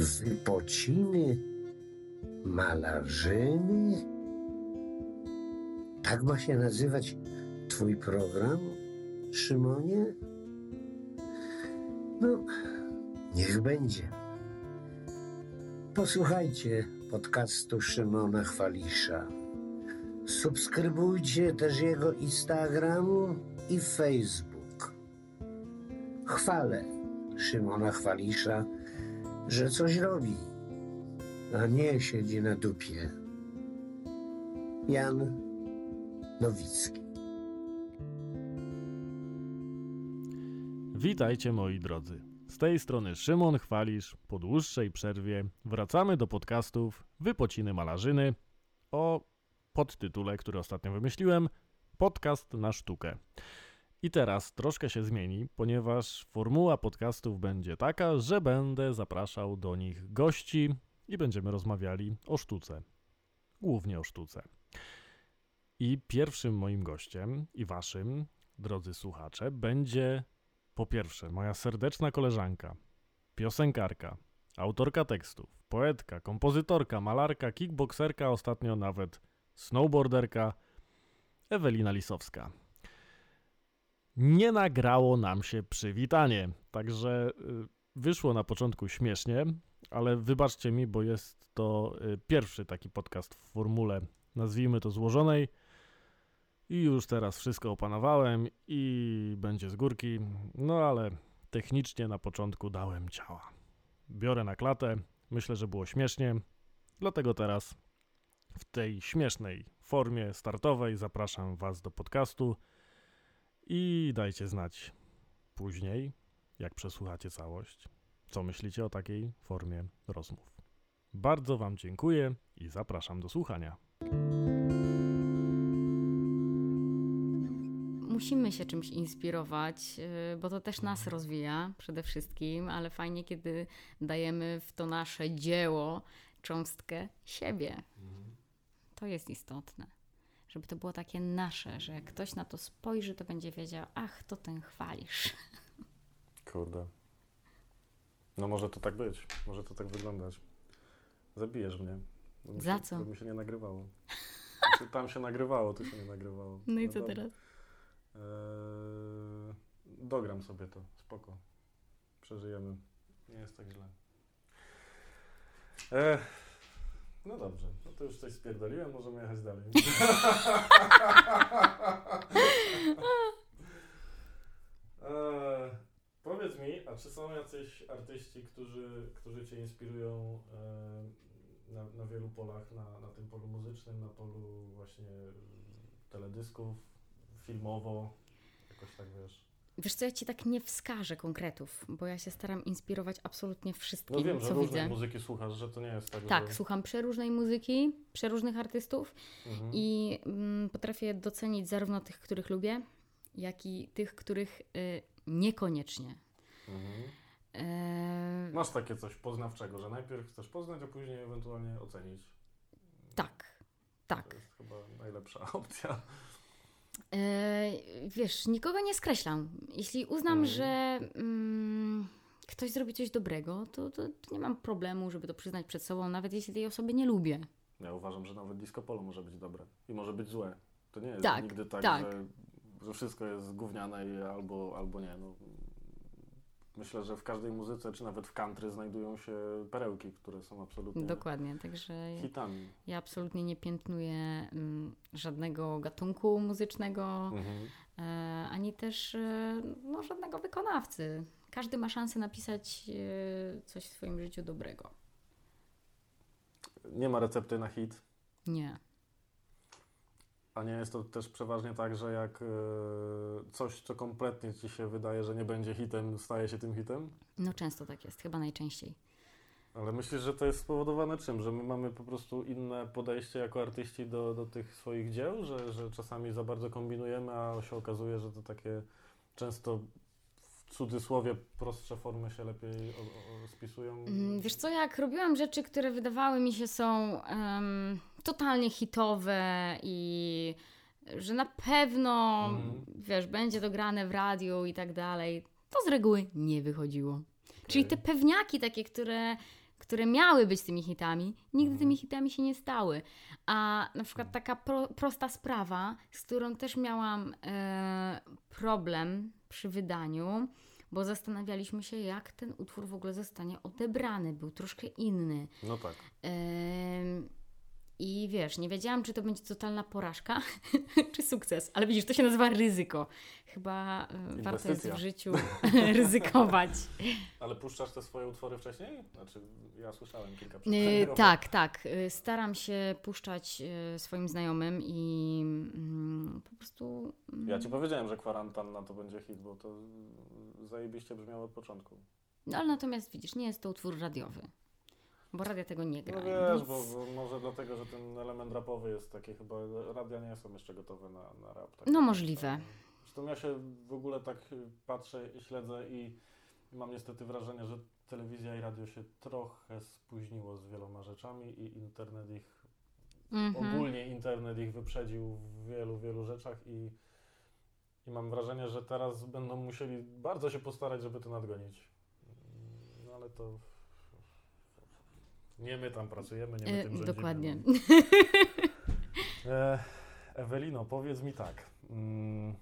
Wypociny malarzyny? Tak ma się nazywać twój program, Szymonie? No, niech będzie. Posłuchajcie podcastu Szymona Chwalisza. Subskrybujcie też jego Instagram i Facebook. Chwalę Szymona Chwalisza, że coś robi, a nie siedzi na dupie. Jan Nowicki. Witajcie moi drodzy. Z tej strony Szymon Chwalisz. Po dłuższej przerwie wracamy do podcastów Wypociny Malarzyny o podtytule, który ostatnio wymyśliłem Podcast na sztukę. I teraz troszkę się zmieni, ponieważ formuła podcastów będzie taka, że będę zapraszał do nich gości i będziemy rozmawiali o sztuce. Głównie o sztuce. I pierwszym moim gościem i waszym, drodzy słuchacze, będzie po pierwsze moja serdeczna koleżanka, piosenkarka, autorka tekstów, poetka, kompozytorka, malarka, kickboxerka, ostatnio nawet snowboarderka Ewelina Lisowska. Nie nagrało nam się przywitanie, także y, wyszło na początku śmiesznie, ale wybaczcie mi, bo jest to y, pierwszy taki podcast w formule, nazwijmy to złożonej. I już teraz wszystko opanowałem i będzie z górki, no ale technicznie na początku dałem ciała. Biorę na klatę, myślę, że było śmiesznie, dlatego teraz w tej śmiesznej formie startowej zapraszam Was do podcastu i dajcie znać później, jak przesłuchacie całość, co myślicie o takiej formie rozmów. Bardzo Wam dziękuję i zapraszam do słuchania. musimy się czymś inspirować, y, bo to też nas rozwija przede wszystkim, ale fajnie, kiedy dajemy w to nasze dzieło cząstkę siebie. To jest istotne. Żeby to było takie nasze, że jak ktoś na to spojrzy, to będzie wiedział, ach, to ten chwalisz. Kurde. No może to tak być, może to tak wyglądać. Zabijesz mnie. Za się, co? Bo mi się nie nagrywało. Znaczy, tam się nagrywało, tu się nie nagrywało. No i co teraz? Eee, dogram sobie to, spoko. Przeżyjemy. Nie jest tak źle. Eee, no dobrze, no to już coś spierdoliłem, możemy jechać dalej. eee, powiedz mi, a czy są jacyś artyści, którzy, którzy Cię inspirują e, na, na wielu polach, na, na tym polu muzycznym, na polu właśnie teledysków, filmowo, jakoś tak wiesz. Wiesz co, ja ci tak nie wskażę konkretów, bo ja się staram inspirować absolutnie wszystkim, no wiem, co że widzę. różnej muzyki słuchasz, że to nie jest tak, Tak, że... słucham przeróżnej muzyki, przeróżnych artystów mhm. i mm, potrafię docenić zarówno tych, których lubię, jak i tych, których y, niekoniecznie. Mhm. E... Masz takie coś poznawczego, że najpierw chcesz poznać, a później ewentualnie ocenić. Tak, tak. To jest chyba najlepsza opcja. E, wiesz, nikogo nie skreślam. Jeśli uznam, mm. że mm, ktoś zrobi coś dobrego, to, to, to, nie mam problemu, żeby to przyznać przed sobą, nawet jeśli tej osoby nie lubię. Ja uważam, że nawet disco polo może być dobre i może być złe. To nie jest tak, nigdy tak, tak. Że, że wszystko jest gówniane i albo, albo nie. No, myślę, że w każdej muzyce, czy nawet w country znajdują się perełki, które są absolutnie Dokładnie, także hitami. Ja absolutnie nie piętnuję mm, żadnego gatunku muzycznego, mhm. e, ani też e, no, żadnego wykonawcy. Każdy ma szansę napisać e, coś w swoim życiu dobrego. Nie ma recepty na hit? Nie. A nie jest to też przeważnie tak, że jak e, coś, co kompletnie ci się wydaje, że nie będzie hitem, staje się tym hitem? No często tak jest, chyba najczęściej. Ale myślisz, że to jest spowodowane czym? Że my mamy po prostu inne podejście jako artyści do, do tych swoich dzieł? Że, że czasami za bardzo kombinujemy, a się okazuje, że to takie często w cudzysłowie prostsze formy się lepiej o, o, spisują? Mm, wiesz co, jak robiłam rzeczy, które wydawały mi się są um, totalnie hitowe i że na pewno, mhm. wiesz, będzie dograne w radiu i tak dalej, to z reguły nie wychodziło. Okay. Czyli te pewniaki takie, które które miały być tymi hitami, nigdy Mhm. tymi hitami się nie stały. A na przykład taka pro, prosta sprawa, z którą też miałam e, problem przy wydaniu, bo zastanawialiśmy się, jak ten utwór w ogóle zostanie odebrany. Był troszkę inny. No tak. Ym, I wiesz, nie wiedziałam, czy to będzie totalna porażka, czy sukces. Ale widzisz, to się nazywa ryzyko. Chyba y, warto jest Inwestycja. w życiu ryzykować. Ale puszczasz te swoje utwory wcześniej? Znaczy, ja słyszałem kilka Y, przedpremierowych. tak, tak. Y, Staram się puszczać y, swoim znajomym i mm, po prostu. mm, Ja ci powiedziałem, że kwarantanna to będzie hit, bo to zajebiście brzmiało od początku. No ale natomiast widzisz, nie jest to utwór radiowy. Bo radia tego nie gra. No wiesz, więc- bo, może dlatego, że ten element rapowy jest taki chyba, radia nie są jeszcze gotowe na, na rap. Tak No możliwe. Zresztą ja się w ogóle tak patrzę i śledzę i mam niestety wrażenie, że telewizja i radio się trochę spóźniło z wieloma rzeczami i internet ich, Mhm. ogólnie internet ich wyprzedził w wielu, wielu rzeczach i, i mam wrażenie, że teraz będą musieli bardzo się postarać, żeby to nadgonić. No ale to nie my tam pracujemy, nie my Y, tym rządzimy. Dokładnie. E, Ewelino, powiedz mi tak. mm,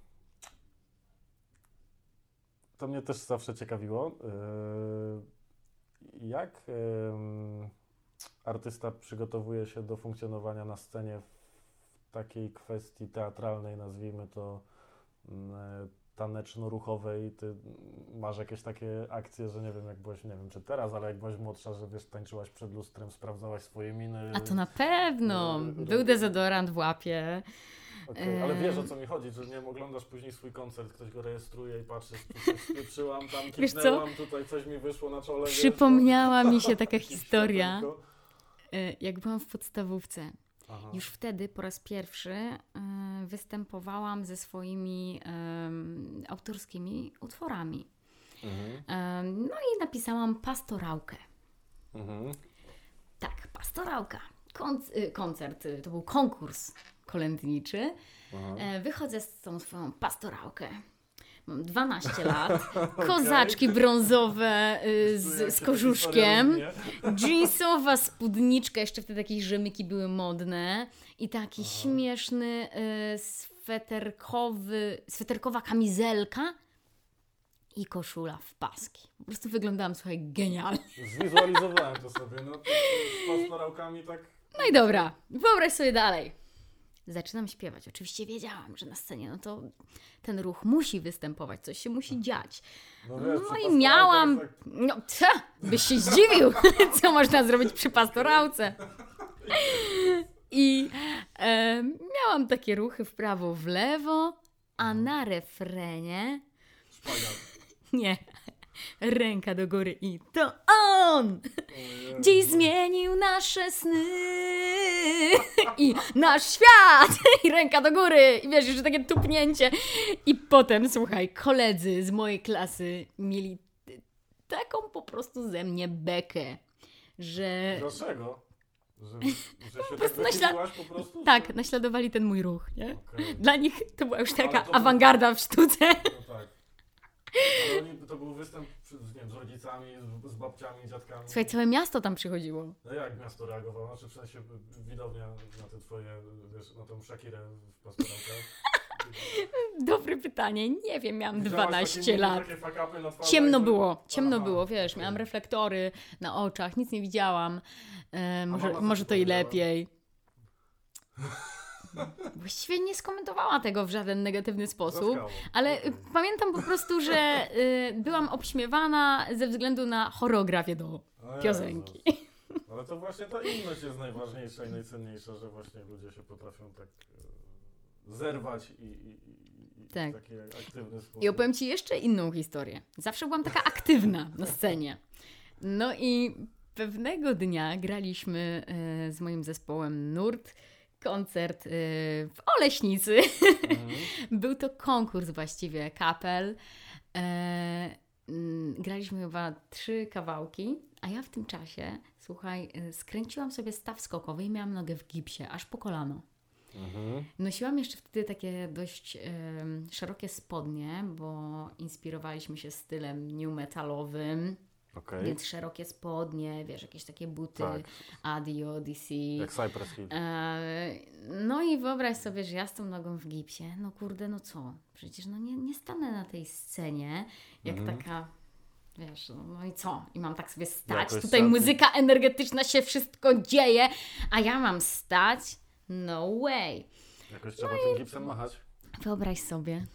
To mnie też zawsze ciekawiło. e, Jak artysta przygotowuje się do funkcjonowania na scenie w takiej kwestii teatralnej, nazwijmy to mm, e, taneczno-ruchowej? Ty masz jakieś takie akcje, że nie wiem, jak byłeś, nie wiem czy teraz, ale jak byłaś młodsza, że wiesz, tańczyłaś przed lustrem, sprawdzałaś swoje miny. A to na pewno. y, Był dezodorant w łapie. Okej, ale wiesz o co mi chodzi, że nie oglądasz później swój koncert, ktoś go rejestruje i patrzysz, spieprzyłam, tam Wiesz co? kipnęłam, tutaj coś mi wyszło na czole. wiesz, Przypomniała mi się taka historia, y, jak byłam w podstawówce. Aha. Już wtedy po raz pierwszy y, występowałam ze swoimi autorskimi utworami. Mhm. No i napisałam pastorałkę. Mhm. Tak, pastorałka. Konc- y, koncert, y, to był konkurs kolędniczy. Aha. E, Wychodzę z tą swoją pastorałkę. Mam 12 lat, kozaczki brązowe y, z, z kożuszkiem, jeansowa spódniczka, jeszcze wtedy takie rzemyki były modne i taki Aha. śmieszny y, sweterkowy, sweterkowa kamizelka i koszula w paski. Po prostu wyglądałam, słuchaj, genialnie. Zwizualizowałem to sobie, no to z pastorałkami tak... No i dobra, wyobraź sobie dalej. Zaczynam śpiewać. Oczywiście wiedziałam, że na scenie no to ten ruch musi występować, coś się musi dziać. No, wiesz, No i miałam. Tak, No, co? Byś się zdziwił, co można zrobić przy pastorałce. I e, miałam takie ruchy w prawo, w lewo, a na refrenie szpagat. nie. Ręka do góry i to on! Dziś zmienił nasze sny i nasz świat i ręka do góry i wiesz, jeszcze takie tupnięcie i potem, słuchaj, koledzy z mojej klasy mieli taką po prostu ze mnie bekę, że Dlaczego? Że, że się tak prostu naśla- wychyliłaś po prostu? tak, naśladowali ten mój ruch, nie? Okej. Dla nich to była już taka to- awangarda w sztuce. No tak. Ale oni, to był występ przy- z, nie wiem, z rodzicami, z, z babciami, dziadkami. Słuchaj, całe miasto tam przychodziło. No jak miasto reagowało? Znaczy w sensie widownia na te twoje, wiesz, na tą Shakirę w pastorałkach? Dobre pytanie, nie wiem, miałam Widziałaś 12 takie, lat. Takie na twarzy, Ciemno było, ciemno Aha, było, wiesz, miałam reflektory na oczach, nic nie widziałam. E, może, mama co może to i powiedziała? lepiej. Właściwie nie skomentowała tego w żaden negatywny sposób, ale y, Okej. pamiętam po prostu, że y, byłam obśmiewana ze względu na choreografię do piosenki. Ale to właśnie ta inność jest najważniejsza i najcenniejsza, że właśnie ludzie się potrafią tak e, zerwać i, i, i, Tak. taki aktywny sposób. I opowiem Ci jeszcze inną historię. Zawsze byłam taka aktywna na scenie. No i pewnego dnia graliśmy e, z moim zespołem Nurt koncert e, w Oleśnicy. Mhm. Był to konkurs właściwie kapel. E, mm, graliśmy chyba trzy kawałki, a ja w tym czasie, słuchaj, e, skręciłam sobie staw skokowy i miałam nogę w gipsie, aż po kolano. Mhm. Nosiłam jeszcze wtedy takie dość em, szerokie spodnie, bo inspirowaliśmy się stylem new metalowym. Okej. Więc szerokie spodnie, wiesz, jakieś takie buty Tak. Adi, Odyssey. Jak Cypress Hill. E, no i wyobraź sobie, że ja z tą nogą w gipsie, no kurde, no co? Przecież no nie, nie stanę na tej scenie, jak Mhm. taka, wiesz, no, no i co? I mam tak sobie stać, Jakoś tutaj muzyka energetyczna się wszystko dzieje, a ja mam stać? No way. Jakoś trzeba tym gipsem machać. Wyobraź sobie.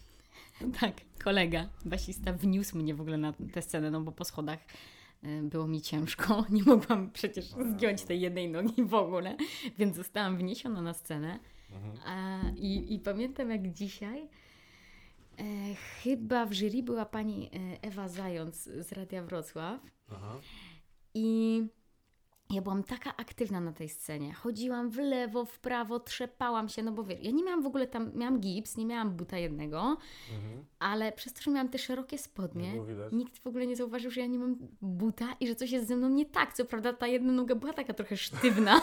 Tak, kolega, basista wniósł mnie w ogóle na tę scenę, no bo po schodach było mi ciężko. Nie mogłam przecież zgiąć tej jednej nogi w ogóle, więc zostałam wniesiona na scenę. A, i, I pamiętam jak dzisiaj. E, chyba w jury była pani e, Ewa Zając z Radia Wrocław. Aha. I ja byłam taka aktywna na tej scenie. Chodziłam w lewo, w prawo, trzepałam się, no bo wiesz, ja nie miałam w ogóle tam, miałam gips, nie miałam buta jednego, Mhm. ale przez to, że miałam te szerokie Nie spodnie, nikt w ogóle nie zauważył, że ja nie mam buta i że coś jest ze mną nie tak. Co prawda ta jedna noga była taka trochę sztywna,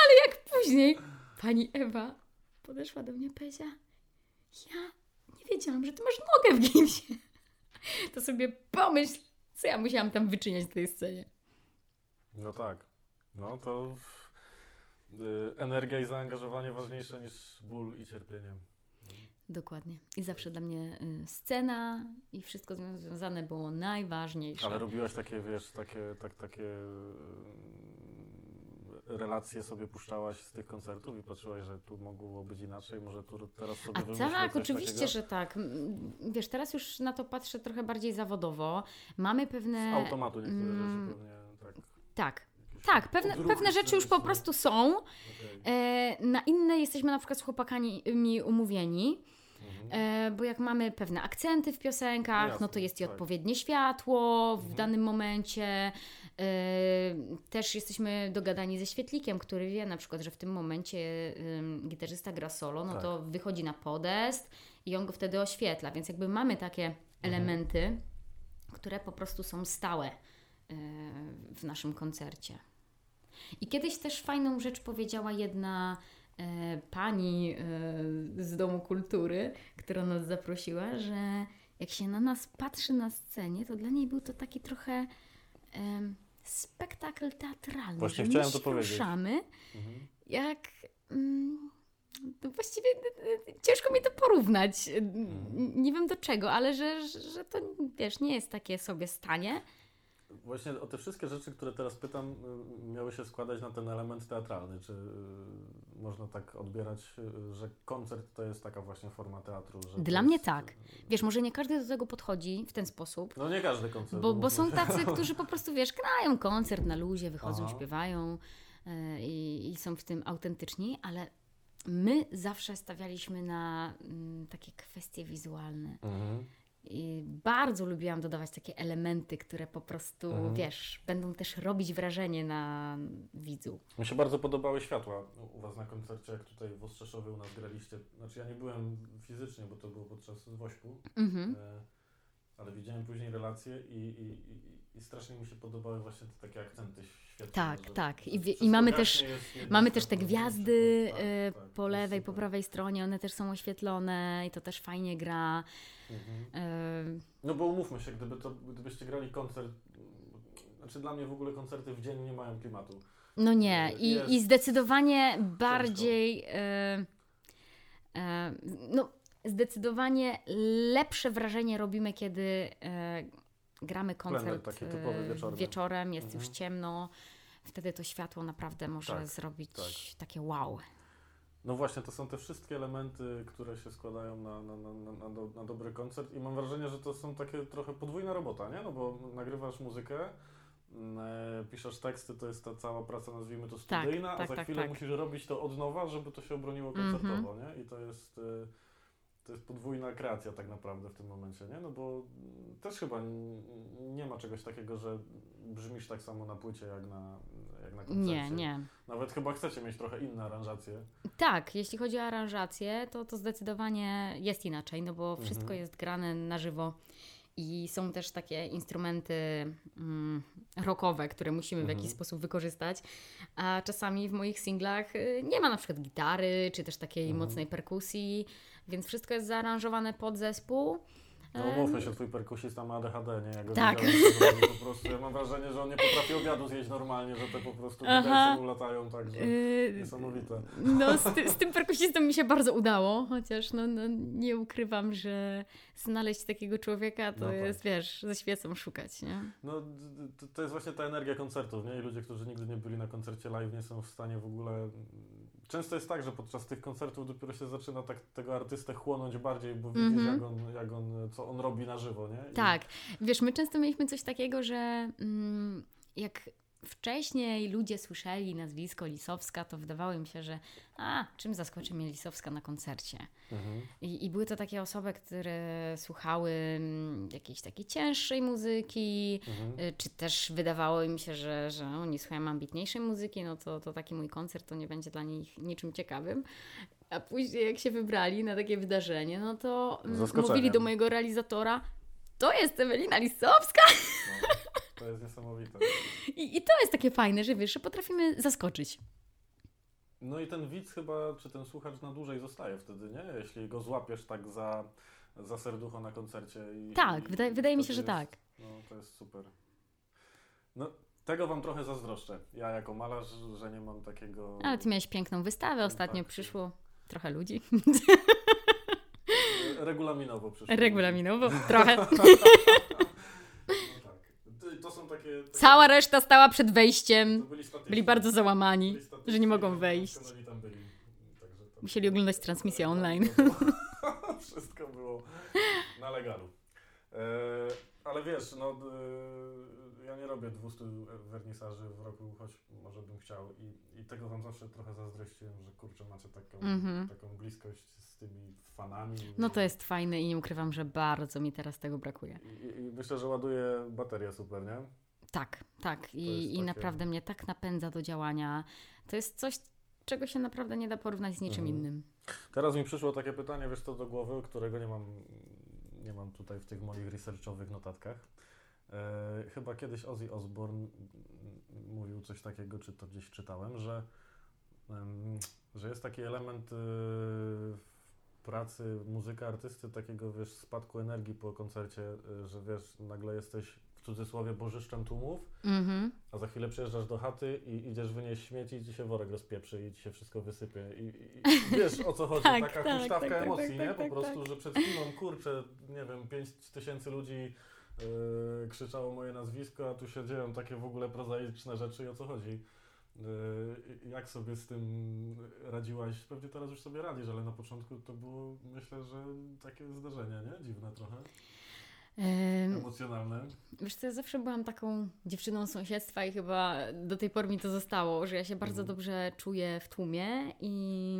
ale jak później pani Ewa podeszła do mnie powiedziała, ja nie wiedziałam, że ty masz nogę w gipsie. To sobie pomyśl, co ja musiałam tam wyczyniać w tej scenie. No tak. No to y, energia i zaangażowanie ważniejsze niż ból i cierpienie. Dokładnie. I zawsze dla mnie y, scena i wszystko z związane było najważniejsze. Ale robiłaś takie, wiesz, takie, tak, takie y, relacje sobie puszczałaś z tych koncertów i patrzyłaś, że tu mogło być inaczej, może tu teraz sobie A tak, oczywiście, takiego. że tak. Wiesz, teraz już na to patrzę trochę bardziej zawodowo. Mamy Z pewne. automatu niektóre mm, rzeczy pewnie tak. Tak, pewne, pewne rzeczy już po prostu są. E, na inne jesteśmy na przykład z chłopakami mi umówieni. Mhm. E, bo jak mamy pewne akcenty w piosenkach, no to Jasne, jest i tak. odpowiednie światło w Mhm. danym momencie. E, też jesteśmy dogadani ze świetlikiem, który wie na przykład, że w tym momencie gitarzysta gra solo, no Tak. to wychodzi na podest i on go wtedy oświetla. Więc jakby mamy takie Mhm. elementy, które po prostu są stałe w naszym koncercie. I kiedyś też fajną rzecz powiedziała jedna e, pani e, z Domu Kultury, która nas zaprosiła, że jak się na nas patrzy na scenie, to dla niej był to taki trochę spektakl teatralny. Właśnie że chciałem to powiedzieć. ruszamy, Mhm. jak... Mm, no właściwie e, e, ciężko mi to porównać. E, Mhm. Nie wiem do czego, ale że, że to wiesz, nie jest takie sobie stanie. Właśnie o te wszystkie rzeczy, które teraz pytam, y, miały się składać na ten element teatralny. Czy y, można tak odbierać, y, że koncert to jest taka właśnie forma teatru? Dla mnie jest, tak. y, Wiesz, może nie każdy do tego podchodzi w ten sposób, No nie każdy koncert. Bo, bo mówmy są tacy, którzy po prostu, wiesz, grają koncert na luzie, wychodzą, Aha. śpiewają i, i są w tym autentyczni, ale my zawsze stawialiśmy na mm, takie kwestie wizualne. Mhm. I bardzo lubiłam dodawać takie elementy, które po prostu, Mhm. wiesz, będą też robić wrażenie na widzu. Mi się bardzo podobały światła u- Was na koncercie, jak tutaj w Ostrzeszowie u nas graliście. Znaczy ja nie byłem fizycznie, bo to było podczas Wośpu, Mhm. e, ale widziałem później relacje i, i, i, i strasznie mi się podobały właśnie te takie akcenty świetne. Tak, że- tak. I i mamy też- Mamy też te gwiazdy tak, e, tak, po lewej, po prawej stronie, one też są oświetlone i to też fajnie gra. Mhm. E, No bo umówmy się, gdyby to, gdybyście grali koncert, znaczy dla mnie w ogóle koncerty w dzień nie mają klimatu. No nie, E, i, jest i zdecydowanie bardziej. E, e, no, zdecydowanie lepsze wrażenie robimy, kiedy e, gramy koncert taki typowy e, wieczorny. wieczorem, jest Mhm. już ciemno. Wtedy to światło naprawdę może Tak, zrobić tak. takie wow. No właśnie, to są te wszystkie elementy, które się składają na, na, na, na, do, na dobry koncert i mam wrażenie, że to są takie trochę podwójna robota, nie? No bo nagrywasz muzykę, mm, e, piszesz teksty, to jest ta cała praca, nazwijmy to Tak, studyjna, tak, a za tak, chwilę tak. musisz robić to od nowa, żeby to się obroniło koncertowo, nie? I to jest... E, to jest podwójna kreacja tak naprawdę w tym momencie, nie? No bo też chyba nie ma czegoś takiego, że brzmisz tak samo na płycie jak na, jak na koncercie. Nie, nie. Nawet chyba chcecie mieć trochę inne aranżacje. Tak, jeśli chodzi o aranżację, to, to zdecydowanie jest inaczej, no bo wszystko Mhm. jest grane na żywo i są też takie instrumenty mm, rockowe, które musimy w Mhm. jakiś sposób wykorzystać, a czasami w moich singlach y, nie ma na przykład gitary, czy też takiej Mhm. mocnej perkusji, więc wszystko jest zaaranżowane pod zespół. No Em, mówmy się, twój perkusista ma ADHD, nie? Ja go Tak. widziałem, po prostu. Ja mam wrażenie, że on nie potrafi obiadu zjeść normalnie, że te po prostu mu latają tak, że Yy, niesamowite. No, z, ty, z tym perkusistą mi się bardzo udało, chociaż no, no, nie ukrywam, że znaleźć takiego człowieka to No tak. jest, wiesz, ze świecą szukać, nie? No, d- to jest właśnie ta energia koncertów, nie? I ludzie, którzy nigdy nie byli na koncercie live, nie są w stanie w ogóle... Często jest tak, że podczas tych koncertów dopiero się zaczyna tak tego artystę chłonąć bardziej, bo widzisz, Mhm. jak, on, jak on, co on robi na żywo, nie? I- Tak. Wiesz, my często mieliśmy coś takiego, że mm, jak wcześniej ludzie słyszeli nazwisko Lisowska, to wydawało im się, że a, czym zaskoczy mnie Lisowska na koncercie? Mhm. I, I były to takie osoby, które słuchały mm, jakiejś takiej cięższej muzyki, Mhm. y, czy też wydawało im się, że, że oni słuchają ambitniejszej muzyki, no to, to taki mój koncert to nie będzie dla nich niczym ciekawym. A później jak się wybrali na takie wydarzenie, no to mm, mówili do mojego realizatora, to jest Ewelina Lisowska. No, to jest niesamowite. I, I to jest takie fajne, że wiesz, że potrafimy zaskoczyć. No i ten widz chyba, czy ten słuchacz na dłużej zostaje wtedy, nie? Jeśli go złapiesz tak za, za serducho na koncercie. I, Tak, i, wydaje, wydaje mi się, że jest, tak. No, to jest super. No, tego Wam trochę zazdroszczę. Ja jako malarz, że nie mam takiego... Ale ty miałeś piękną wystawę, ostatnio tak. przyszło trochę ludzi. Regulaminowo przyszło. Regulaminowo, trochę. No tak. To- To są takie... takie Cała reszta stała przed wejściem. byli. Byli bardzo załamani, Byli że nie mogą wejść. tam byli. Także to- Musieli oglądać transmisję online. Wszystko było na legalu. E, ale wiesz, no, e, ja nie robię 200 wernisaży w roku, choć może bym chciał. I, i tego wam zawsze trochę zazdrościłem, że kurczę, macie taką, Mhm. taką bliskość z tymi fanami. No to jest fajne i nie ukrywam, że bardzo mi teraz tego brakuje. I, i, I myślę, że ładuje baterię super, nie? Tak, tak. I, i takie- naprawdę mnie tak napędza do działania. To jest coś, czego się naprawdę nie da porównać z niczym Mhm. innym. Teraz mi przyszło takie pytanie, wiesz co, do głowy, którego nie mam, nie mam tutaj w tych moich researchowych notatkach. E, chyba kiedyś Ozzy Osbourne mówił coś takiego, czy to gdzieś czytałem, że, em, że jest taki element y, pracy muzyka artysty, takiego wiesz, spadku energii po koncercie, y, że wiesz, nagle jesteś w cudzysłowie bożyszczem tłumów, Mhm. a za chwilę przyjeżdżasz do chaty i idziesz wynieść śmieci i ci się worek rozpieprzy i ci się wszystko wysypie. I, i, wiesz o co chodzi, Tak, taka tak, huśtawka tak, tak, emocji, tak, nie? tak, Po tak, prostu, że przed chwilą, kurczę, nie wiem, 5 tysięcy ludzi yy, krzyczało moje nazwisko, a tu się dzieją takie w ogóle prozaiczne rzeczy i o co chodzi. Yy, jak sobie z tym radziłaś? Pewnie teraz już sobie radzisz, ale na początku to było, myślę, że takie zdarzenie, nie? Dziwne trochę, Em, emocjonalne. Wiesz co, ja zawsze byłam taką dziewczyną sąsiedztwa i chyba do tej pory mi to zostało, że ja się bardzo Mhm. dobrze czuję w tłumie i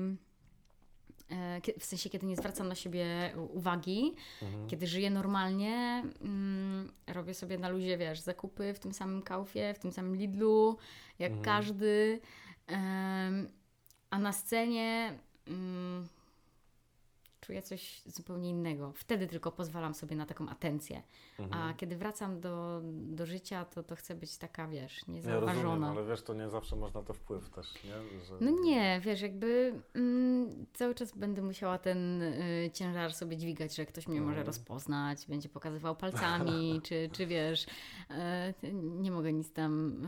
w sensie, kiedy nie zwracam na siebie uwagi, Mhm. kiedy żyję normalnie, mm, robię sobie na luzie, wiesz, zakupy w tym samym Kaufie, w tym samym Lidlu, jak Mhm. każdy, a na scenie mm, czuję coś zupełnie innego. Wtedy tylko pozwalam sobie na taką atencję. Mhm. A kiedy wracam do, do życia, to, to chcę być taka, wiesz, Ja rozumiem, niezauważona. ale wiesz, to nie zawsze można to wpływ też, nie? Że... No nie, wiesz, jakby mm, cały czas będę musiała ten y, ciężar sobie dźwigać, że ktoś mnie może Mhm. rozpoznać, będzie pokazywał palcami, czy, czy wiesz, y, nie mogę nic tam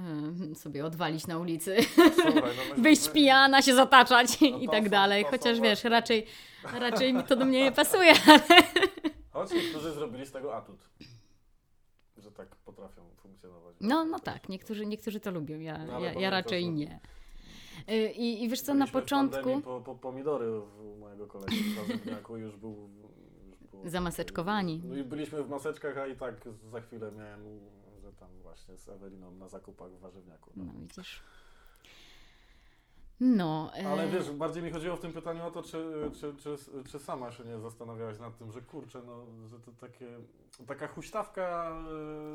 y, sobie odwalić na ulicy, Słuchaj, no myśmy- wyjść pijana, się zataczać No i tak są- dalej, chociaż wiesz, właśnie- raczej, raczej mi to do mnie nie pasuje. Choć niektórzy zrobili z tego atut. Że tak potrafią funkcjonować. No, no tak, niektórzy, niektórzy to lubią, ja, No, ja, ja pamiętasz, raczej no. nie. Y, I, I wiesz co, na początku... Po, po pomidory u mojego kolegi w już był... Już było, Zamaseczkowani. No i byliśmy w maseczkach, a i tak za chwilę miałem, że tam właśnie z Eweliną na zakupach w warzywniaku. No. No widzisz. No. e, Ale wiesz, bardziej mi chodziło w tym pytaniu o to, czy, czy, czy, czy sama się nie zastanawiałaś nad tym, że kurczę, no, że to takie, taka huśtawka.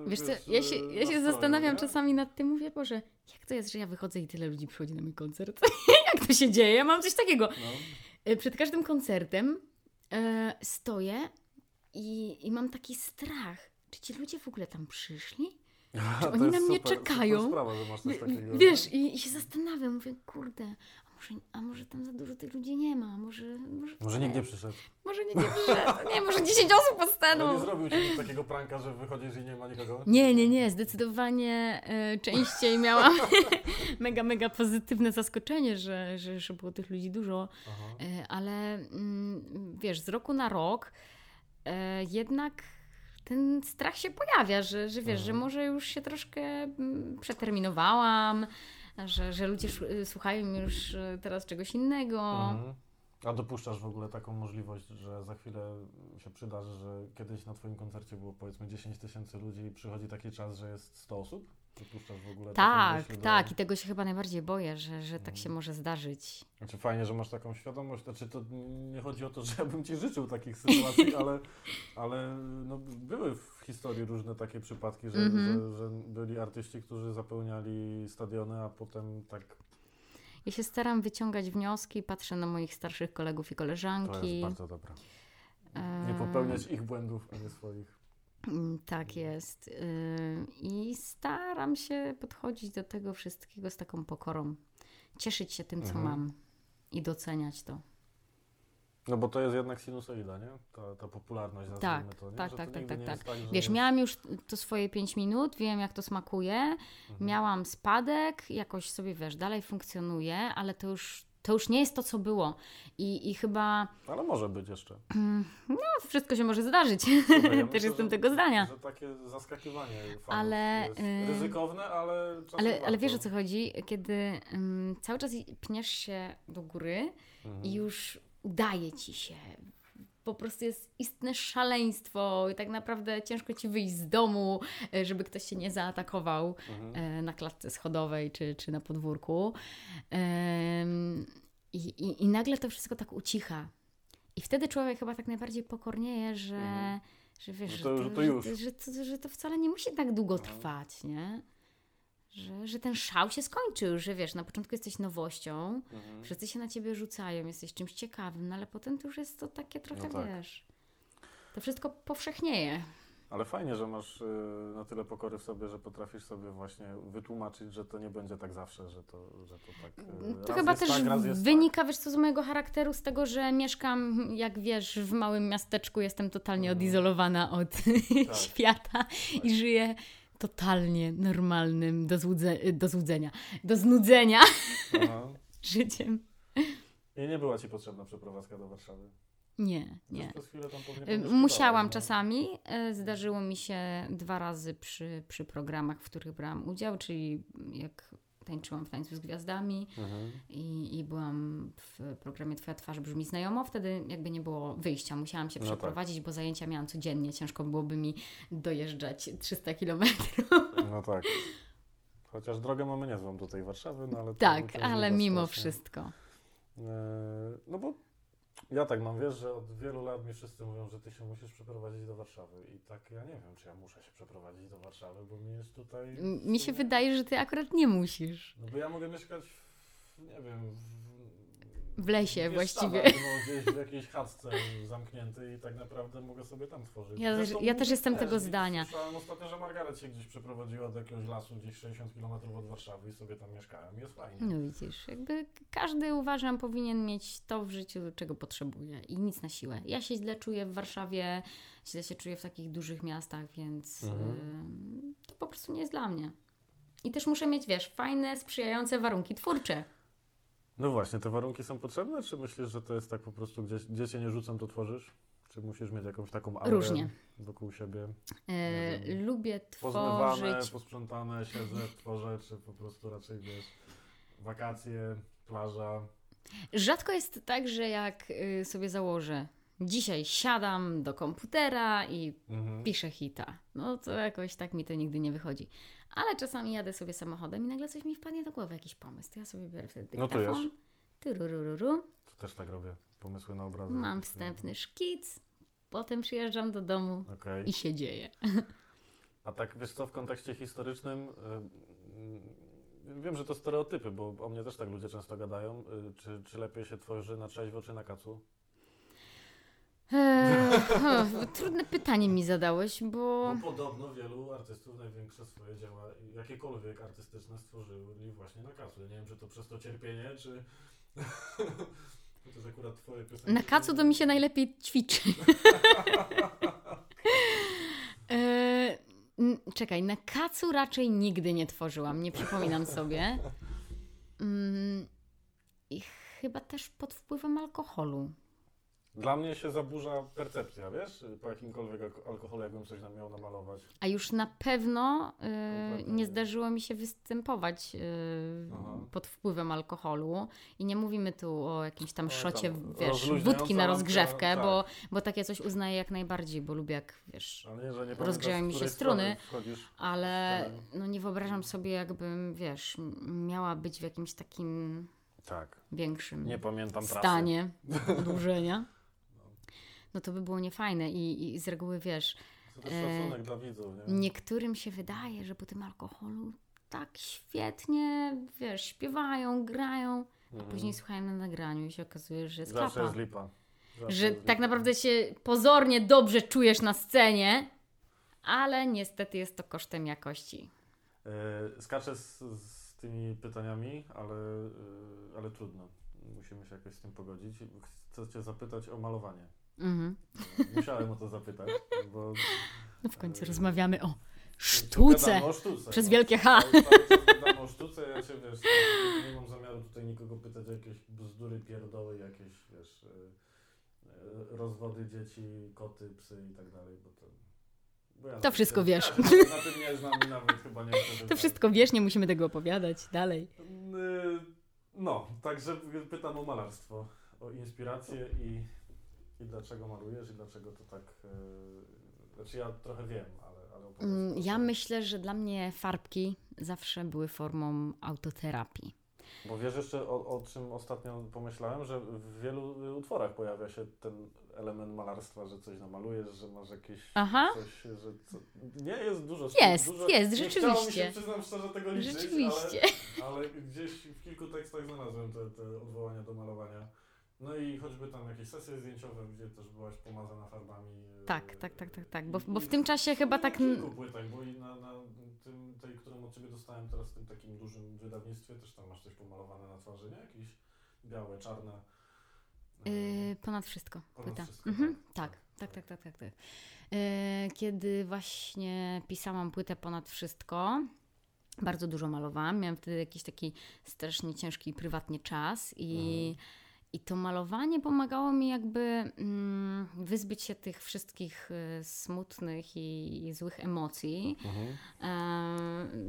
e, Wiesz co, wiesz, ja się, e, ja się zastanawiam nie? czasami nad tym, mówię, Boże, jak to jest, że ja wychodzę i tyle ludzi przychodzi na mój koncert? jak to się dzieje? Ja mam coś takiego. No. E, Przed każdym koncertem e, stoję i, i mam taki strach. Czy ci ludzie w ogóle tam przyszli? To oni na mnie super- czekają? Super sprawa, że masz coś takiego. Wiesz, i, i się zastanawiam, mówię, kurde, a może, a może tam za dużo tych ludzi nie ma, może... Może, Może nikt nie przyszedł. Może nikt nie przyszedł, nie, może 10 osób pod Ale sceną. nie zrobił ci takiego pranka, że wychodzisz i nie ma nikogo? Nie, nie, nie, zdecydowanie e, częściej miałam mega, mega pozytywne zaskoczenie, że, że, było tych ludzi dużo, e, ale mm, wiesz, z roku na rok e, jednak ten strach się pojawia, że, że wiesz, że Mhm. może już się troszkę mm, przeterminowałam, że, że ludzie sz- słuchają już e, teraz czegoś innego. Mhm. A dopuszczasz w ogóle taką możliwość, że za chwilę się przydarzy, że kiedyś na Twoim koncercie było powiedzmy 10 tysięcy ludzi i przychodzi taki czas, że jest 100 osób? Dopuszczasz w ogóle Tak, myśl do- tak, i tego się chyba najbardziej boję, że, że tak się może zdarzyć. Znaczy fajnie, że masz taką świadomość, znaczy to nie chodzi o to, że ja bym Ci życzył takich sytuacji, ale, ale no, były w historii różne takie przypadki, że, Mhm. że, że byli artyści, którzy zapełniali stadiony, a potem tak Ja się staram wyciągać wnioski, patrzę na moich starszych kolegów i to jest koleżanki. bardzo dobre. Nie popełniać ich błędów, a nie swoich. Mm, Tak jest. Yy, I staram się podchodzić do tego wszystkiego z taką pokorą. Cieszyć się tym, co Mhm. mam i doceniać to. No bo to jest jednak sinusoida, nie? Ta, ta popularność, Tak, to, nie? tak, Że tak, tak, tak, tak. tak Wiesz, miałam już to swoje 5 minut, wiem jak to smakuje, Mhm. miałam spadek, jakoś sobie wiesz, dalej funkcjonuje, ale to już, to już nie jest to, co było. I, i chyba Ale może być jeszcze. no, wszystko się może zdarzyć. Ja Też myślę, jestem że- tego zdania. Że takie zaskakiwanie Ale, jest y, ryzykowne, ale Ale, ale wiesz o co chodzi? Kiedy ym, cały czas pniesz się do góry Mhm. i już udaje ci się. Po prostu jest istne szaleństwo i tak naprawdę ciężko ci wyjść z domu, e, żeby ktoś cię nie zaatakował Mhm. e, na klatce schodowej czy, czy na podwórku. I, i, I nagle to wszystko tak ucicha. I wtedy człowiek chyba tak najbardziej pokornieje, że, Mhm. że wiesz, Że że, to- że to że, już. to, że, to, że to wcale nie musi tak długo No. trwać, nie? Że, że ten szał się skończył, że wiesz, na początku jesteś nowością, Mhm. wszyscy się na ciebie rzucają, jesteś czymś ciekawym, no ale potem to już jest to takie trochę, No tak. wiesz, to wszystko powszechnieje. Ale fajnie, że masz y, na tyle pokory w sobie, że potrafisz sobie właśnie wytłumaczyć, że to nie będzie tak zawsze, że to, że to tak. y, To chyba też tak, wynika, wiesz co, z mojego charakteru, z tego, że mieszkam, jak wiesz, w małym miasteczku, jestem totalnie Mhm. odizolowana od świata i żyję totalnie normalnym do, złudze, do złudzenia, do znudzenia życiem. I nie była Ci potrzebna przeprowadzka do Warszawy. Nie, nie. Y, Musiałam no. czasami. y, Zdarzyło mi się dwa razy przy, przy programach, w których brałam udział, czyli jak tańczyłam w Tańcu z Gwiazdami Mhm. i, i byłam w programie Twoja twarz brzmi znajomo. Wtedy jakby nie było wyjścia. Musiałam się No tak. przeprowadzić, bo zajęcia miałam codziennie. Ciężko byłoby mi dojeżdżać 300 kilometrów. No tak. Chociaż drogę mamy niezłą do tej Warszawy, no ale... Tak, ale mimo strasznie. wszystko. E, No bo ja tak mam, wiesz, że od wielu lat mi wszyscy mówią, że ty się musisz przeprowadzić do Warszawy. I tak ja nie wiem, czy ja muszę się przeprowadzić do Warszawy, bo mi jest tutaj... Mi się wydaje, że ty akurat nie musisz. No bo ja mogę mieszkać, w, nie wiem... W, W lesie w właściwie. No, gdzieś w jakiejś chatce zamkniętej i tak naprawdę mogę sobie tam tworzyć. Ja też- Zresztą ja też jestem też, tego zdania. Słyszałem ostatnio, że Margaret się gdzieś przeprowadziła do jakiegoś lasu, gdzieś 60 km od Warszawy i sobie tam mieszkałem. Jest fajnie. No widzisz, jakby każdy uważam powinien mieć to w życiu, czego potrzebuje i nic na siłę. Ja się źle czuję w Warszawie, źle się czuję w takich dużych miastach, więc Mhm. ym, to po prostu nie jest dla mnie. I też muszę mieć, wiesz, fajne, sprzyjające warunki twórcze. No właśnie, te warunki są potrzebne, czy myślisz, że to jest tak po prostu, gdzie, gdzie cię nie rzucą, to tworzysz? Czy musisz mieć jakąś taką aurę Różnie. wokół siebie? E, wiem. lubię Pozmywane, tworzyć. posprzątane, siedzę, tworzę, czy po prostu raczej, wiesz, wakacje, plaża. Rzadko jest tak, że jak y, sobie założę, dzisiaj siadam do komputera i Mhm. piszę hita. No to jakoś tak mi to nigdy nie wychodzi. Ale czasami jadę sobie samochodem i nagle coś mi wpadnie do głowy, jakiś pomysł. To ja sobie biorę wtedy No to dyktafon, jest. tyrurururu, To też tak robię, pomysły na obrazy. mam wstępny szkic, potem przyjeżdżam do domu Okej. i się dzieje. A tak, wiesz co, w kontekście historycznym, y, wiem, że to stereotypy, bo o mnie też tak ludzie często gadają, y, czy, czy lepiej się tworzy na trzeźwo, czy na kacu? Eee, trudne pytanie mi zadałeś, bo... No podobno wielu artystów największe swoje dzieła, jakiekolwiek artystyczne, stworzyli właśnie na kacu. Ja nie wiem, czy to przez to cierpienie, czy... to jest akurat twoje piosenki. Na kacu to mi się najlepiej ćwiczy. Eee, czekaj, na kacu raczej nigdy nie tworzyłam, nie przypominam sobie. Mm, I chyba też pod wpływem alkoholu. Dla mnie się zaburza percepcja, wiesz? Po jakimkolwiek alko- alkoholu, jakbym coś nam miał namalować. A już na pewno y, pewno nie zdarzyło mi się występować y, Aha. pod wpływem alkoholu. I nie mówimy tu o jakimś tam O, szocie, tam wiesz, wódki na rozgrzewkę, tak. bo, bo takie coś uznaję jak najbardziej, bo lubię jak, wiesz, nie, nie pamiętasz, mi się struny. ale no nie wyobrażam sobie, jakbym, wiesz, miała być w jakimś takim Tak. większym Nie pamiętam trasy. stanie odurzenia. No to by było niefajne i, i z reguły, wiesz, To też E, szacunek dla widzów, nie? Niektórym się wydaje, że po tym alkoholu tak świetnie, wiesz, śpiewają, grają, a Mhm. później słuchają na nagraniu i się okazuje, że jest Zawsze klapa. jest lipa. Zawsze Że jest tak lipa. naprawdę się pozornie dobrze czujesz na scenie, ale niestety jest to kosztem jakości. E, Skaczę z, z tymi pytaniami, ale, e, ale trudno. Musimy się jakoś z tym pogodzić. Chcę Cię zapytać o malowanie. Mhm. Musiałem o to zapytać, bo No w końcu rozmawiamy o tu sztuce. o sztuce. Przez no. wielkie H. Gadamy o sztuce, ja Cię, wiesz, nie mam zamiaru tutaj nikogo pytać o jakieś bzdury, pierdoły, jakieś, wiesz, e, e, rozwody dzieci, koty, psy i tak dalej, bo to... Bo ja To wszystko się- wiesz. Ja się na tym nie znam i nawet chyba nie chcę To znać. wszystko wiesz, nie musimy tego opowiadać dalej. No, także pytam o malarstwo, o inspirację i, i dlaczego malujesz i dlaczego to tak... y, Znaczy ja trochę wiem, ale, ale opowiedz Mm. Ja myślę, że dla mnie farbki zawsze były formą autoterapii. Bo wiesz jeszcze o, o czym ostatnio pomyślałem, że w wielu utworach pojawia się ten element malarstwa, że coś namalujesz, że masz jakieś Aha. coś, że co, nie jest dużo. Jest, dużo, jest, nie Chciało mi rzeczywiście. się, przyznam szczerze, tego liczyć, Rzeczywiście. Ale, ale gdzieś w kilku tekstach znalazłem te, te odwołania do malowania. No i choćby tam jakieś sesje zdjęciowe, gdzie też byłaś pomazana farbami. y, Tak, tak, tak, tak, tak. Bo, bo w tym czasie chyba tak. kilku płytach, bo i na, na tym, tej, którą od Ciebie dostałem teraz w tym takim dużym wydawnictwie, też tam masz coś pomalowane na twarzy, nie? Jakieś białe, czarne. e, Yy, ponad wszystko. Ponad Płyta. wszystko, Mhm, tak. tak, tak, tak, tak, tak. tak. Yy, kiedy właśnie pisałam płytę ponad wszystko, bardzo dużo malowałam. Miałam wtedy jakiś taki strasznie ciężki prywatnie czas i, Mhm. I to malowanie pomagało mi jakby mm, wyzbyć się tych wszystkich y, smutnych i, złych emocji. Mhm.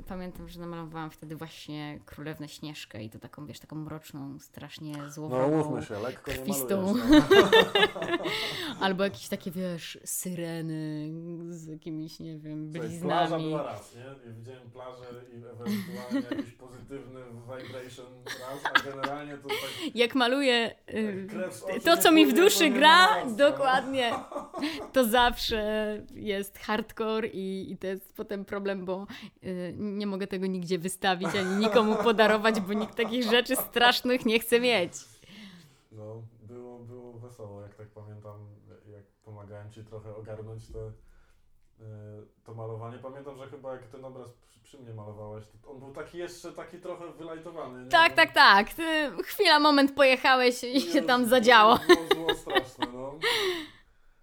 Pamiętam, że namalowałam wtedy właśnie Królewnę Śnieżkę i to taką, wiesz, taką mroczną, strasznie No złowrogą. umówmy się, lekko krwistą. malujesz. Albo jakieś takie, wiesz, syreny z jakimiś, nie wiem, Słuchaj, Plaża bliznami. była raz, nie? Widziałem plażę i ewentualnie jakiś pozytywny vibration raz, a generalnie to tak... Jak maluję y, Tak, to, co mi w duszy gra, dokładnie, to zawsze jest hardcore i, i to jest potem problem, bo y, nie mogę tego nigdzie wystawić ani nikomu podarować, bo nikt takich rzeczy strasznych nie chce mieć. No, było, było wesoło, jak tak pamiętam, jak pomagałem Ci trochę ogarnąć te, to malowanie. Pamiętam, że chyba jak ten obraz przy, przy mnie malowałeś, to on był taki jeszcze, taki trochę wylajtowany. nie? Tak, tak, tak. Ty chwila, moment pojechałeś i się Jezu, tam zadziało. Było, było straszne, no.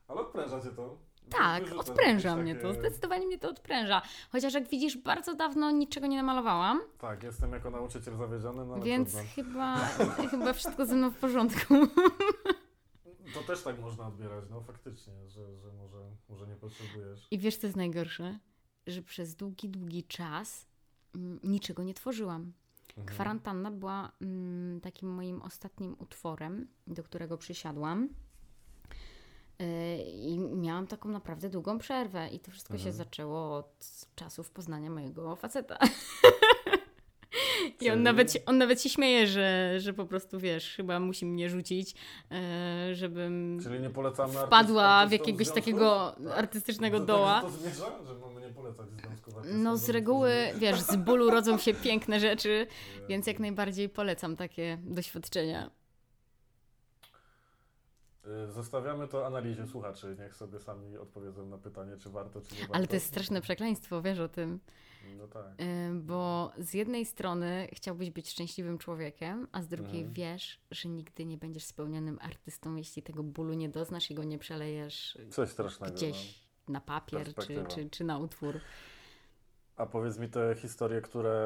Ale odpręża Cię to. Tak, Wyrzucasz odpręża mnie to. takie- Zdecydowanie mnie to odpręża. Chociaż jak widzisz, bardzo dawno niczego nie namalowałam, Tak, jestem jako nauczyciel zawiedziony, no ale więc trudno. chyba, chyba wszystko ze mną w porządku. To też tak można odbierać, no faktycznie, że, że może, może nie potrzebujesz. I wiesz, co jest najgorsze? Że przez długi, długi czas mm, niczego nie tworzyłam. Mhm. Kwarantanna była mm, takim moim ostatnim utworem, do którego przysiadłam. Yy, I miałam taką naprawdę długą przerwę, i to wszystko się Mhm. zaczęło od czasów poznania mojego faceta. I on nawet, się- on nawet się śmieje, że, że po prostu wiesz, chyba musi mnie rzucić, yy, żebym Czyli nie polecamy artyst- wpadła w jakiegoś związków? takiego Tak. artystycznego To doła. Tak, to zmierza, że nie polecać? No z reguły, wiesz, z bólu rodzą się piękne rzeczy, więc jak najbardziej polecam takie doświadczenia. Y, Zostawiamy to analizie słuchaczy. Niech sobie sami odpowiedzą na pytanie, czy warto, czy nie warto. Ale to jest straszne przekleństwo, wiesz o tym. No tak. Y, Bo z jednej strony chciałbyś być szczęśliwym człowiekiem, a z drugiej Mhm. wiesz, że nigdy nie będziesz spełnionym artystą, jeśli tego bólu nie doznasz i go nie przelejesz Coś strasznego. No. gdzieś na papier czy, czy, czy na utwór. A powiedz mi, te historie, które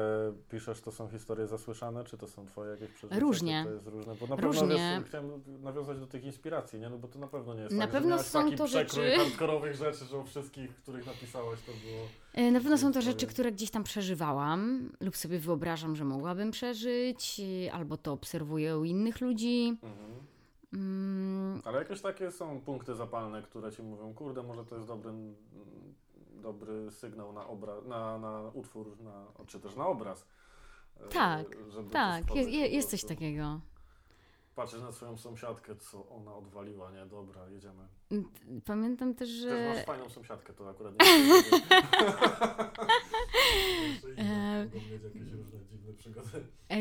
piszesz, to są historie zasłyszane, czy to są twoje jakieś przeżycia? Różnie. To jest różne? Bo na Różnie. pewno wiesz, chciałem nawiązać do tych inspiracji, nie? No bo to na pewno nie jest Na tak, pewno że są taki to rzeczy- hardkorowych rzeczy, że o wszystkich, których napisałeś, to było... Y, Na pewno są to rzeczy, które gdzieś tam przeżywałam lub sobie wyobrażam, że mogłabym przeżyć, y, albo to obserwuję u innych ludzi. Mhm. Mm, Ale jakieś takie są punkty zapalne, które ci mówią, kurde, może to jest dobry, dobry sygnał na, obra- na, na utwór, na, czy też na obraz. e, Tak, tak, stworzyć jest, coś takiego. Patrzysz na swoją sąsiadkę, co ona odwaliła, nie? Dobra, jedziemy. Pamiętam też, Też masz że fajną sąsiadkę, to akurat nie E, Mogą mieć jakieś różne dziwne przygody.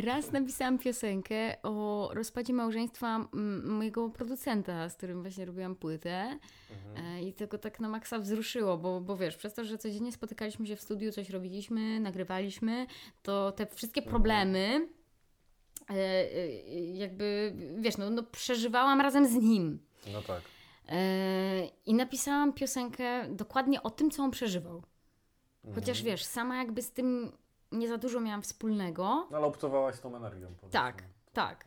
raz napisałam piosenkę o rozpadzie małżeństwa mm, mojego producenta, z którym właśnie robiłam płytę. Mhm. E, I tego tak na maksa wzruszyło, bo, bo wiesz, przez to, że codziennie spotykaliśmy się w studiu, coś robiliśmy, nagrywaliśmy, to te wszystkie Mhm. problemy jakby, wiesz, no, no przeżywałam razem z nim. No tak. E, I napisałam piosenkę dokładnie o tym, co on przeżywał. Chociaż Mhm. wiesz, sama jakby z tym nie za dużo miałam wspólnego. No, ale obcowałaś tą energią. powiedzmy. Tak, tak.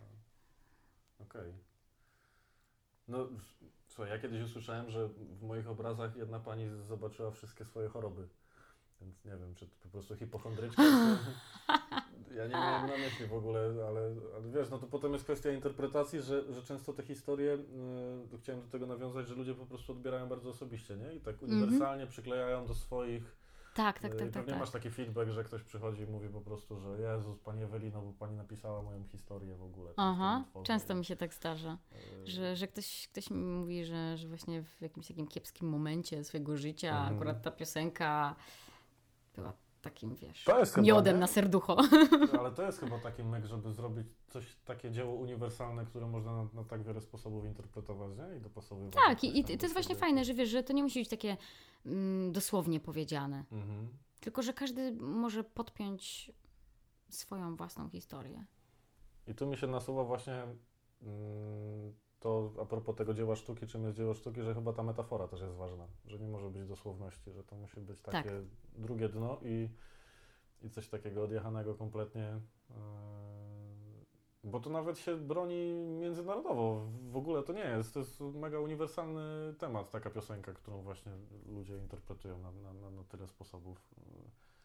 Okej. No, słuchaj, ja kiedyś usłyszałem, że w moich obrazach jedna pani zobaczyła wszystkie swoje choroby. Więc nie wiem, czy to po prostu hipochondryczka. Ja nie miałem na myśli w ogóle, ale, ale wiesz, no to potem jest kwestia interpretacji, że, że często te historie, yy, chciałem do tego nawiązać, że ludzie po prostu odbierają bardzo osobiście, nie? I tak uniwersalnie przyklejają do swoich Tak, tak, Yy, tak, i tak. Pewnie tak. masz taki feedback, że ktoś przychodzi i mówi po prostu, że Jezus, Pani Ewelino, bo Pani napisała moją historię w ogóle. Aha, często mi się tak zdarza, Yy, że, że ktoś, ktoś mi mówi, że, że właśnie w jakimś takim kiepskim momencie swojego życia Mhm. akurat ta piosenka była takim, wiesz, To jest chyba, miodem nie? na serducho. Ale to jest chyba taki myk, żeby zrobić coś, takie dzieło uniwersalne, które można na, na tak wiele sposobów interpretować, nie? I dopasowywać. Tak, i, i to jest właśnie fajne, że wiesz, że to nie musi być takie mm, dosłownie powiedziane, Mhm. tylko że każdy może podpiąć swoją własną historię. I tu mi się nasuwa właśnie mm, to a propos tego dzieła sztuki, czym jest dzieło sztuki, że chyba ta metafora też jest ważna, że nie może być dosłowności, że to musi być Tak. takie drugie dno i, i coś takiego odjechanego kompletnie. yy, Bo to nawet się broni międzynarodowo. W ogóle to nie jest. To jest mega uniwersalny temat, taka piosenka, którą właśnie ludzie interpretują na, na, na, tyle sposobów.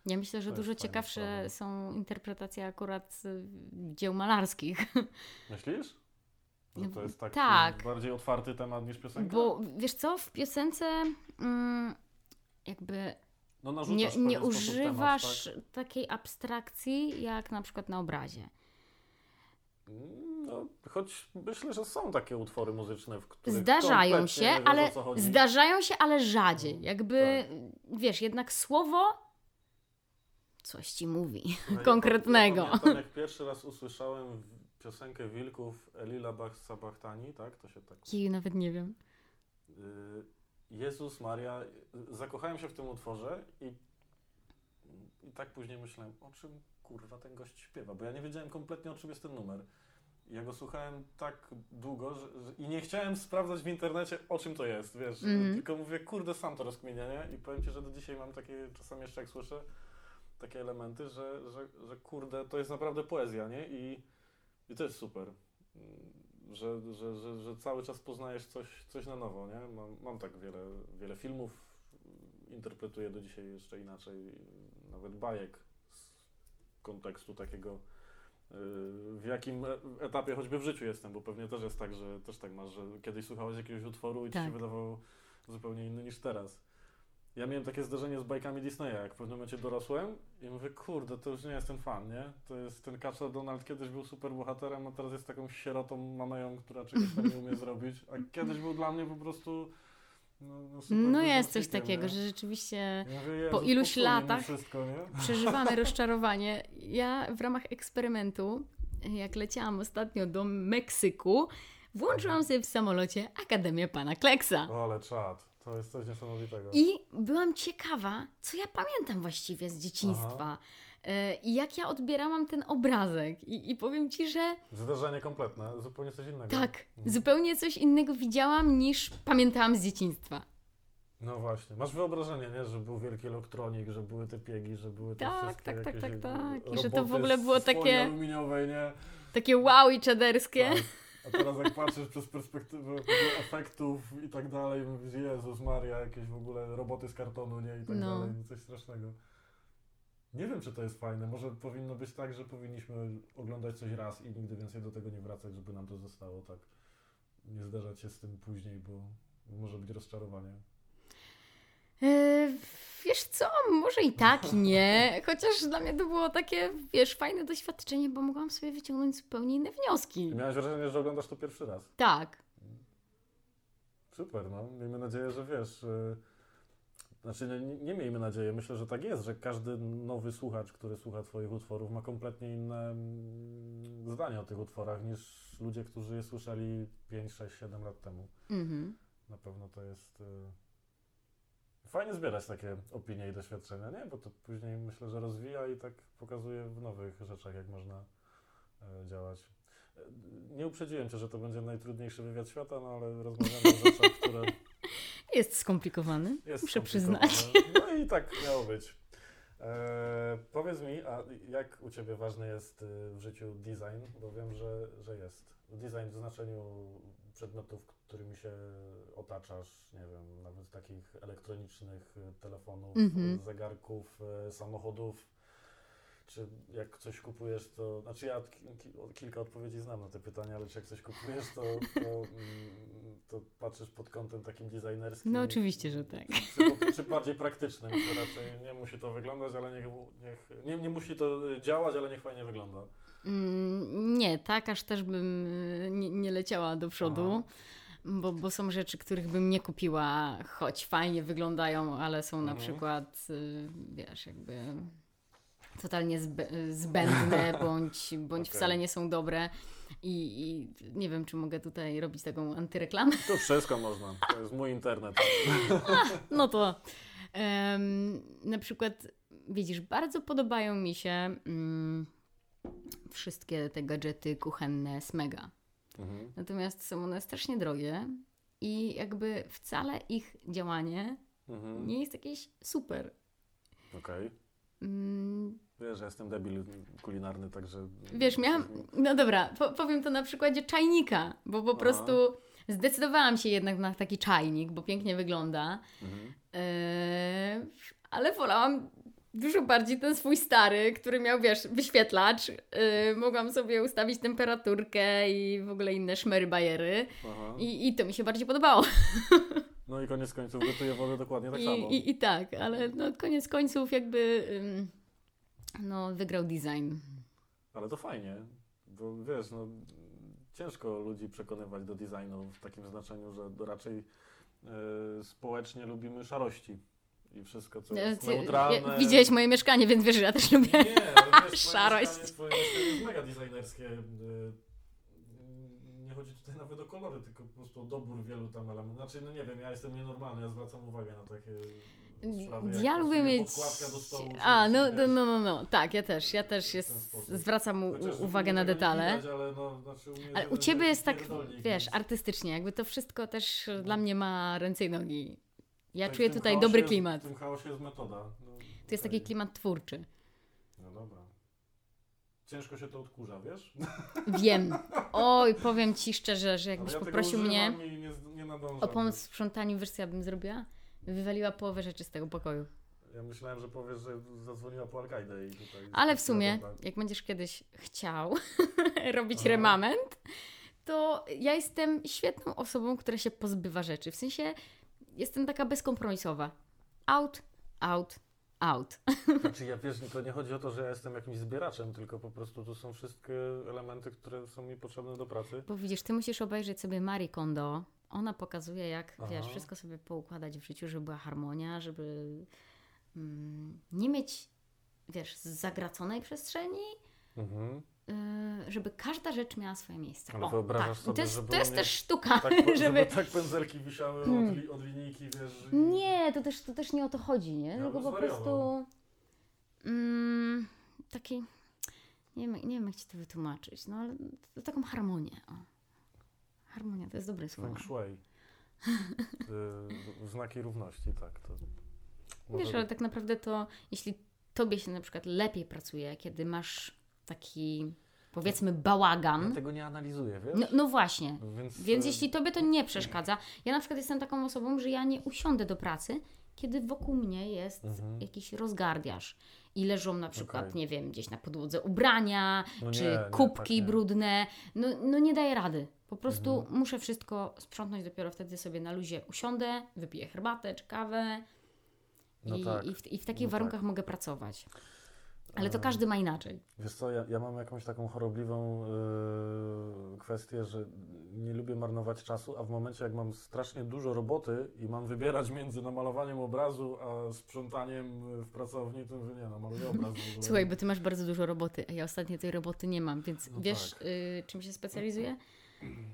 Ja myślę, że dużo ciekawsze sprawa. są interpretacje akurat dzieł malarskich. Myślisz? Że to jest taki Tak. bardziej otwarty temat niż piosenka? Bo wiesz co, w piosence mm, jakby No, nie, nie używasz Temat, takiej abstrakcji jak na przykład na obrazie. tak? No, choć myślę, że są takie utwory muzyczne, w których Zdarzają się, wiesz, ale zdarzają się, ale rzadziej. No, Jakby wiesz, jednak słowo coś ci mówi. Słuchaj, konkretnego. Ja pamiętam, jak pierwszy raz usłyszałem piosenkę Wilków Elila Bach Sabachtani, tak? To się tak... Jej nawet nie wiem. y, Jezus Maria, zakochałem się w tym utworze i, i tak później myślałem, o czym kurwa ten gość śpiewa, bo ja nie wiedziałem kompletnie o czym jest ten numer. Ja go słuchałem tak długo że, że, i nie chciałem sprawdzać w internecie o czym to jest, wiesz, Mhm. tylko mówię, kurde, sam to rozkminię, nie? I powiem Ci, że do dzisiaj mam takie, czasami jeszcze jak słyszę, takie elementy, że, że, że kurde, to jest naprawdę poezja, nie? I, i to jest super. Mm, Że, że, że, że cały czas poznajesz coś, coś na nowo, nie? Mam, mam tak wiele, wiele filmów, interpretuję do dzisiaj jeszcze inaczej, nawet bajek z kontekstu takiego, y, w jakim e- etapie choćby w życiu jestem, bo pewnie też jest tak, że też tak masz, że kiedyś słuchałeś jakiegoś utworu i ci się Tak. wydawał zupełnie inny niż teraz. Ja miałem takie zdarzenie z bajkami Disneya, jak w pewnym momencie dorosłem i mówię, kurde, to już nie jest ten fan, nie? To jest ten Kaczor Donald kiedyś był super bohaterem, a teraz jest taką sierotą mameją, która czegoś tam nie umie zrobić, a kiedyś był dla mnie po prostu no, no, No jest coś takiego, nie? że rzeczywiście mówię, po iluś latach wszystko, przeżywamy rozczarowanie. Ja w ramach eksperymentu, jak leciałam ostatnio do Meksyku, włączyłam sobie w samolocie Akademię Pana Kleksa. O, ale czad. To jest coś niesamowitego. I byłam ciekawa, co ja pamiętam właściwie z dzieciństwa. E, I jak ja odbierałam ten obrazek. I, I powiem ci, że Zdarzenie kompletne, zupełnie coś innego. tak, Mhm. zupełnie coś innego widziałam niż pamiętałam z dzieciństwa. No właśnie. Masz wyobrażenie, nie? Że był wielki elektronik, że były te piegi, że były te Tak, wszystkie tak, tak, tak, tak. I że to w ogóle było takie- aluminiowej, nie? Takie wow i czederskie. Tak. A teraz jak patrzysz przez perspektywę efektów i tak dalej, mówisz, Jezus Maria, jakieś w ogóle roboty z kartonu, nie? I tak No. dalej, coś strasznego. Nie wiem, czy to jest fajne. Może powinno być tak, że powinniśmy oglądać coś raz i nigdy więcej do tego nie wracać, żeby nam to zostało tak. Nie zdarzać się z tym później, bo może być rozczarowanie. E, wiesz co, może i tak, nie. Chociaż dla mnie to było takie, wiesz, fajne doświadczenie, bo mogłam sobie wyciągnąć zupełnie inne wnioski. Miałeś wrażenie, że oglądasz to pierwszy raz. Tak. Super, no. Miejmy nadzieję, że wiesz. y, Znaczy, nie, nie miejmy nadziei. Myślę, że tak jest, że każdy nowy słuchacz, który słucha Twoich utworów, ma kompletnie inne mm, zdanie o tych utworach niż ludzie, którzy je słyszeli 5, 6, 7 lat temu. Mhm. Na pewno to jest. Fajnie zbierać takie opinie i doświadczenia, nie? Bo to później myślę, że rozwija i tak pokazuje w nowych rzeczach, jak można e, działać. E, Nie uprzedziłem Cię, że to będzie najtrudniejszy wywiad świata, no ale rozmawiamy o rzeczach, które Jest skomplikowany, jest muszę skomplikowane. przyznać. No i tak miało być. E, powiedz mi, a jak u Ciebie ważny jest y, w życiu design? Bo wiem, że, że jest. Design w znaczeniu przedmiotów, którymi się otaczasz, nie wiem, nawet takich elektronicznych y, telefonów, Mhm. zegarków, y, samochodów. Czy jak coś kupujesz, to. Znaczy, ja ki- ki- kilka odpowiedzi znam na te pytania, ale czy jak coś kupujesz, to, to, mm, to patrzysz pod kątem takim designerskim? No oczywiście, że tak. Czy, czy bardziej praktycznym, że raczej nie musi to wyglądać, ale niech, niech nie, nie musi to y, działać, ale niech fajnie wygląda. Mm, Nie, tak aż też bym y, nie, nie leciała do przodu, bo, bo są rzeczy, których bym nie kupiła, choć fajnie wyglądają, ale są na Mhm. przykład, y, wiesz, jakby totalnie zbę- zbędne, bądź, bądź Okej. wcale nie są dobre. I, I nie wiem, czy mogę tutaj robić taką antyreklamę. To wszystko można. To jest mój internet. No to em, na przykład, widzisz, bardzo podobają mi się mm, wszystkie te gadżety kuchenne z Mega. Mhm. Natomiast są one strasznie drogie i jakby wcale ich działanie Mhm. nie jest jakieś super. Okej. Mm, Wiesz, że jestem debil kulinarny, także... Wiesz, miałam. No dobra, po, powiem to na przykładzie czajnika, bo po Aha. prostu zdecydowałam się jednak na taki czajnik, bo pięknie wygląda. Mhm. Eee, ale wolałam dużo bardziej ten swój stary, który miał, wiesz, wyświetlacz. Yy, mogłam sobie ustawić temperaturkę i w ogóle inne szmery bajery. Aha. I, I to mi się bardziej podobało. No i koniec końców gotuje wodę dokładnie tak I, samo. i, I tak, ale no, koniec końców jakby no, wygrał design. Ale to fajnie, bo wiesz, no, ciężko ludzi przekonywać do designu w takim znaczeniu, że raczej e, społecznie lubimy szarości i wszystko, co jest Ty- neutralne. ja- Widziałeś moje mieszkanie, więc wiesz, że ja też lubię. Nie, wiesz, Szarość. Mieszkanie, twoje mieszkanie jest mega designerskie. y, Nie chodzi tutaj nawet o kolory, tylko po prostu o dobór wielu tam elementów. Znaczy, no nie wiem, ja jestem nienormalny, ja zwracam uwagę na takie sprawy. Ja lubię mieć. Stołu. A, no, no, no, no, no. Tak, ja też. Ja też jest, zwracam u, chociaż uwagę na detale. Widać, ale no, znaczy Ale u ciebie jest tak, wiesz, artystycznie. Jakby to wszystko też dla mnie ma ręce i nogi. Ja tak czuję tutaj dobry jest- klimat. W tym chaosie jest metoda. No, To jest taki klimat twórczy. No dobra. Ciężko się to odkurza, wiesz? Wiem. Oj, powiem ci szczerze, że jakbyś ja poprosił mnie nie, nie o pomoc w sprzątaniu, wiesz co ja bym zrobiła? Wywaliła połowę rzeczy z tego pokoju. Ja myślałem, że powiesz, że zadzwoniła po Al-Kaidę i tutaj... Ale w sumie, jak będziesz kiedyś chciał robić Aha. remament, to ja jestem świetną osobą, która się pozbywa rzeczy. W sensie jestem taka bezkompromisowa. Out, out, out. Znaczy ja wiesz, to nie chodzi o to, że ja jestem jakimś zbieraczem, tylko po prostu to są wszystkie elementy, które są mi potrzebne do pracy. Bo widzisz, ty musisz obejrzeć sobie Marie Kondo. Ona pokazuje, jak Aha. wiesz, wszystko sobie poukładać w życiu, żeby była harmonia, żeby mm, nie mieć, wiesz, zagraconej przestrzeni, Mhm. Y, żeby każda rzecz miała swoje miejsce. Ale wyobrażasz tak. sobie, to jest, żeby to jest też sztuka, Tak, żeby żeby... tak pędzelki wisiały Hmm. od, li, od linijki, wiesz. i- Nie, to też, to też nie o to chodzi, nie? Ja Tylko po prostu mm, taki, nie wiem, nie wiem jak Ci to wytłumaczyć, no ale taką harmonię. O. Harmonia to jest dobre słowo. Feng shui. Y, znaki równości, tak. To Wiesz, ale tak naprawdę to, jeśli Tobie się na przykład lepiej pracuje, kiedy masz taki, powiedzmy, Ja bałagan, tego nie analizuję, wiesz? no, no właśnie, Więc, Więc y, jeśli tobie to nie przeszkadza, ja na przykład jestem taką osobą, że ja nie usiądę do pracy, kiedy wokół mnie jest Mhm. jakiś rozgardiaż i leżą na przykład, Okej. nie wiem, gdzieś na podłodze ubrania, No czy nie, nie, kubki tak nie. brudne. No, no nie daję rady. Po prostu Mhm. muszę wszystko sprzątnąć, dopiero wtedy sobie na luzie usiądę, wypiję herbatę czy kawę No i, tak. i, w, i w takich No warunkach mogę pracować. Ale to A, każdy ma inaczej. Wiesz co, ja, ja mam jakąś taką chorobliwą y, kwestię, że nie lubię marnować czasu, a w momencie jak mam strasznie dużo roboty i mam wybierać między namalowaniem obrazu, a sprzątaniem w pracowni, to mówię, nie, namaluję obraz w ogóle. Słuchaj, bo ty masz bardzo dużo roboty, a ja ostatnio tej roboty nie mam, więc No wiesz, tak. y, czym się specjalizuję?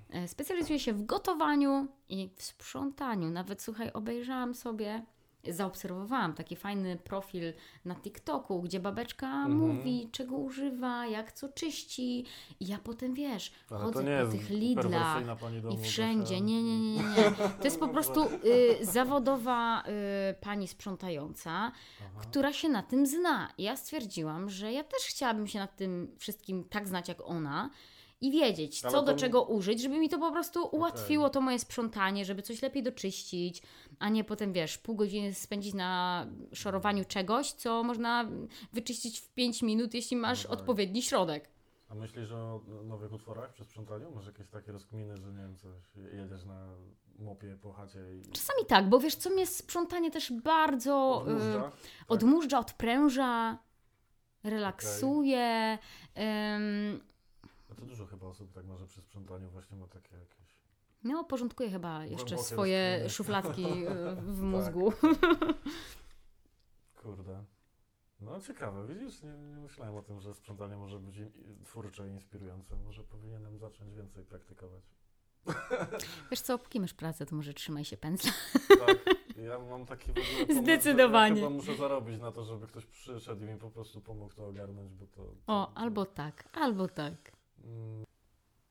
E, Specjalizuję się w gotowaniu i w sprzątaniu. Nawet słuchaj, obejrzałam sobie, zaobserwowałam taki fajny profil na TikToku, gdzie babeczka Mhm. mówi, czego używa, jak co czyści. I ja potem wiesz, Ale to chodzę nie po jest tych Lidlach. domu, I wszędzie, Zosia. nie, nie, nie, nie. nie. To jest po prostu y, zawodowa y, pani sprzątająca, Aha. która się na tym zna. Ja stwierdziłam, że ja też chciałabym się nad tym wszystkim tak znać jak ona i wiedzieć, co do to- czego użyć, żeby mi to po prostu ułatwiło to moje sprzątanie, żeby coś lepiej doczyścić, a nie potem, wiesz, pół godziny spędzić na szorowaniu czegoś, co można wyczyścić w 5 minut, jeśli masz No tak. odpowiedni środek. A myślisz o nowych utworach przy sprzątaniu? Masz jakieś takie rozkminy, że nie wiem, coś, jedziesz na mopie po chacie i... Czasami tak, bo wiesz, co mnie sprzątanie też bardzo... Odmóżdża? Tak. odmurza, odpręża, relaksuje. ym, No to dużo chyba osób tak może przy sprzątaniu właśnie ma takie jakieś... no, porządkuje chyba jeszcze swoje rozkminy. szufladki y, w Tak. mózgu. Kurde. No ciekawe, widzisz, nie, nie myślałem o tym, że sprzątanie może być twórcze i inspirujące. Może powinienem zacząć więcej praktykować. Wiesz co, póki masz pracę, to może trzymaj się pędzla. Tak, ja mam taki w ogóle pomysł, Zdecydowanie. Ja chyba muszę zarobić na to, żeby ktoś przyszedł i mi po prostu pomógł to ogarnąć, bo to... to O, albo tak, albo tak. Mm,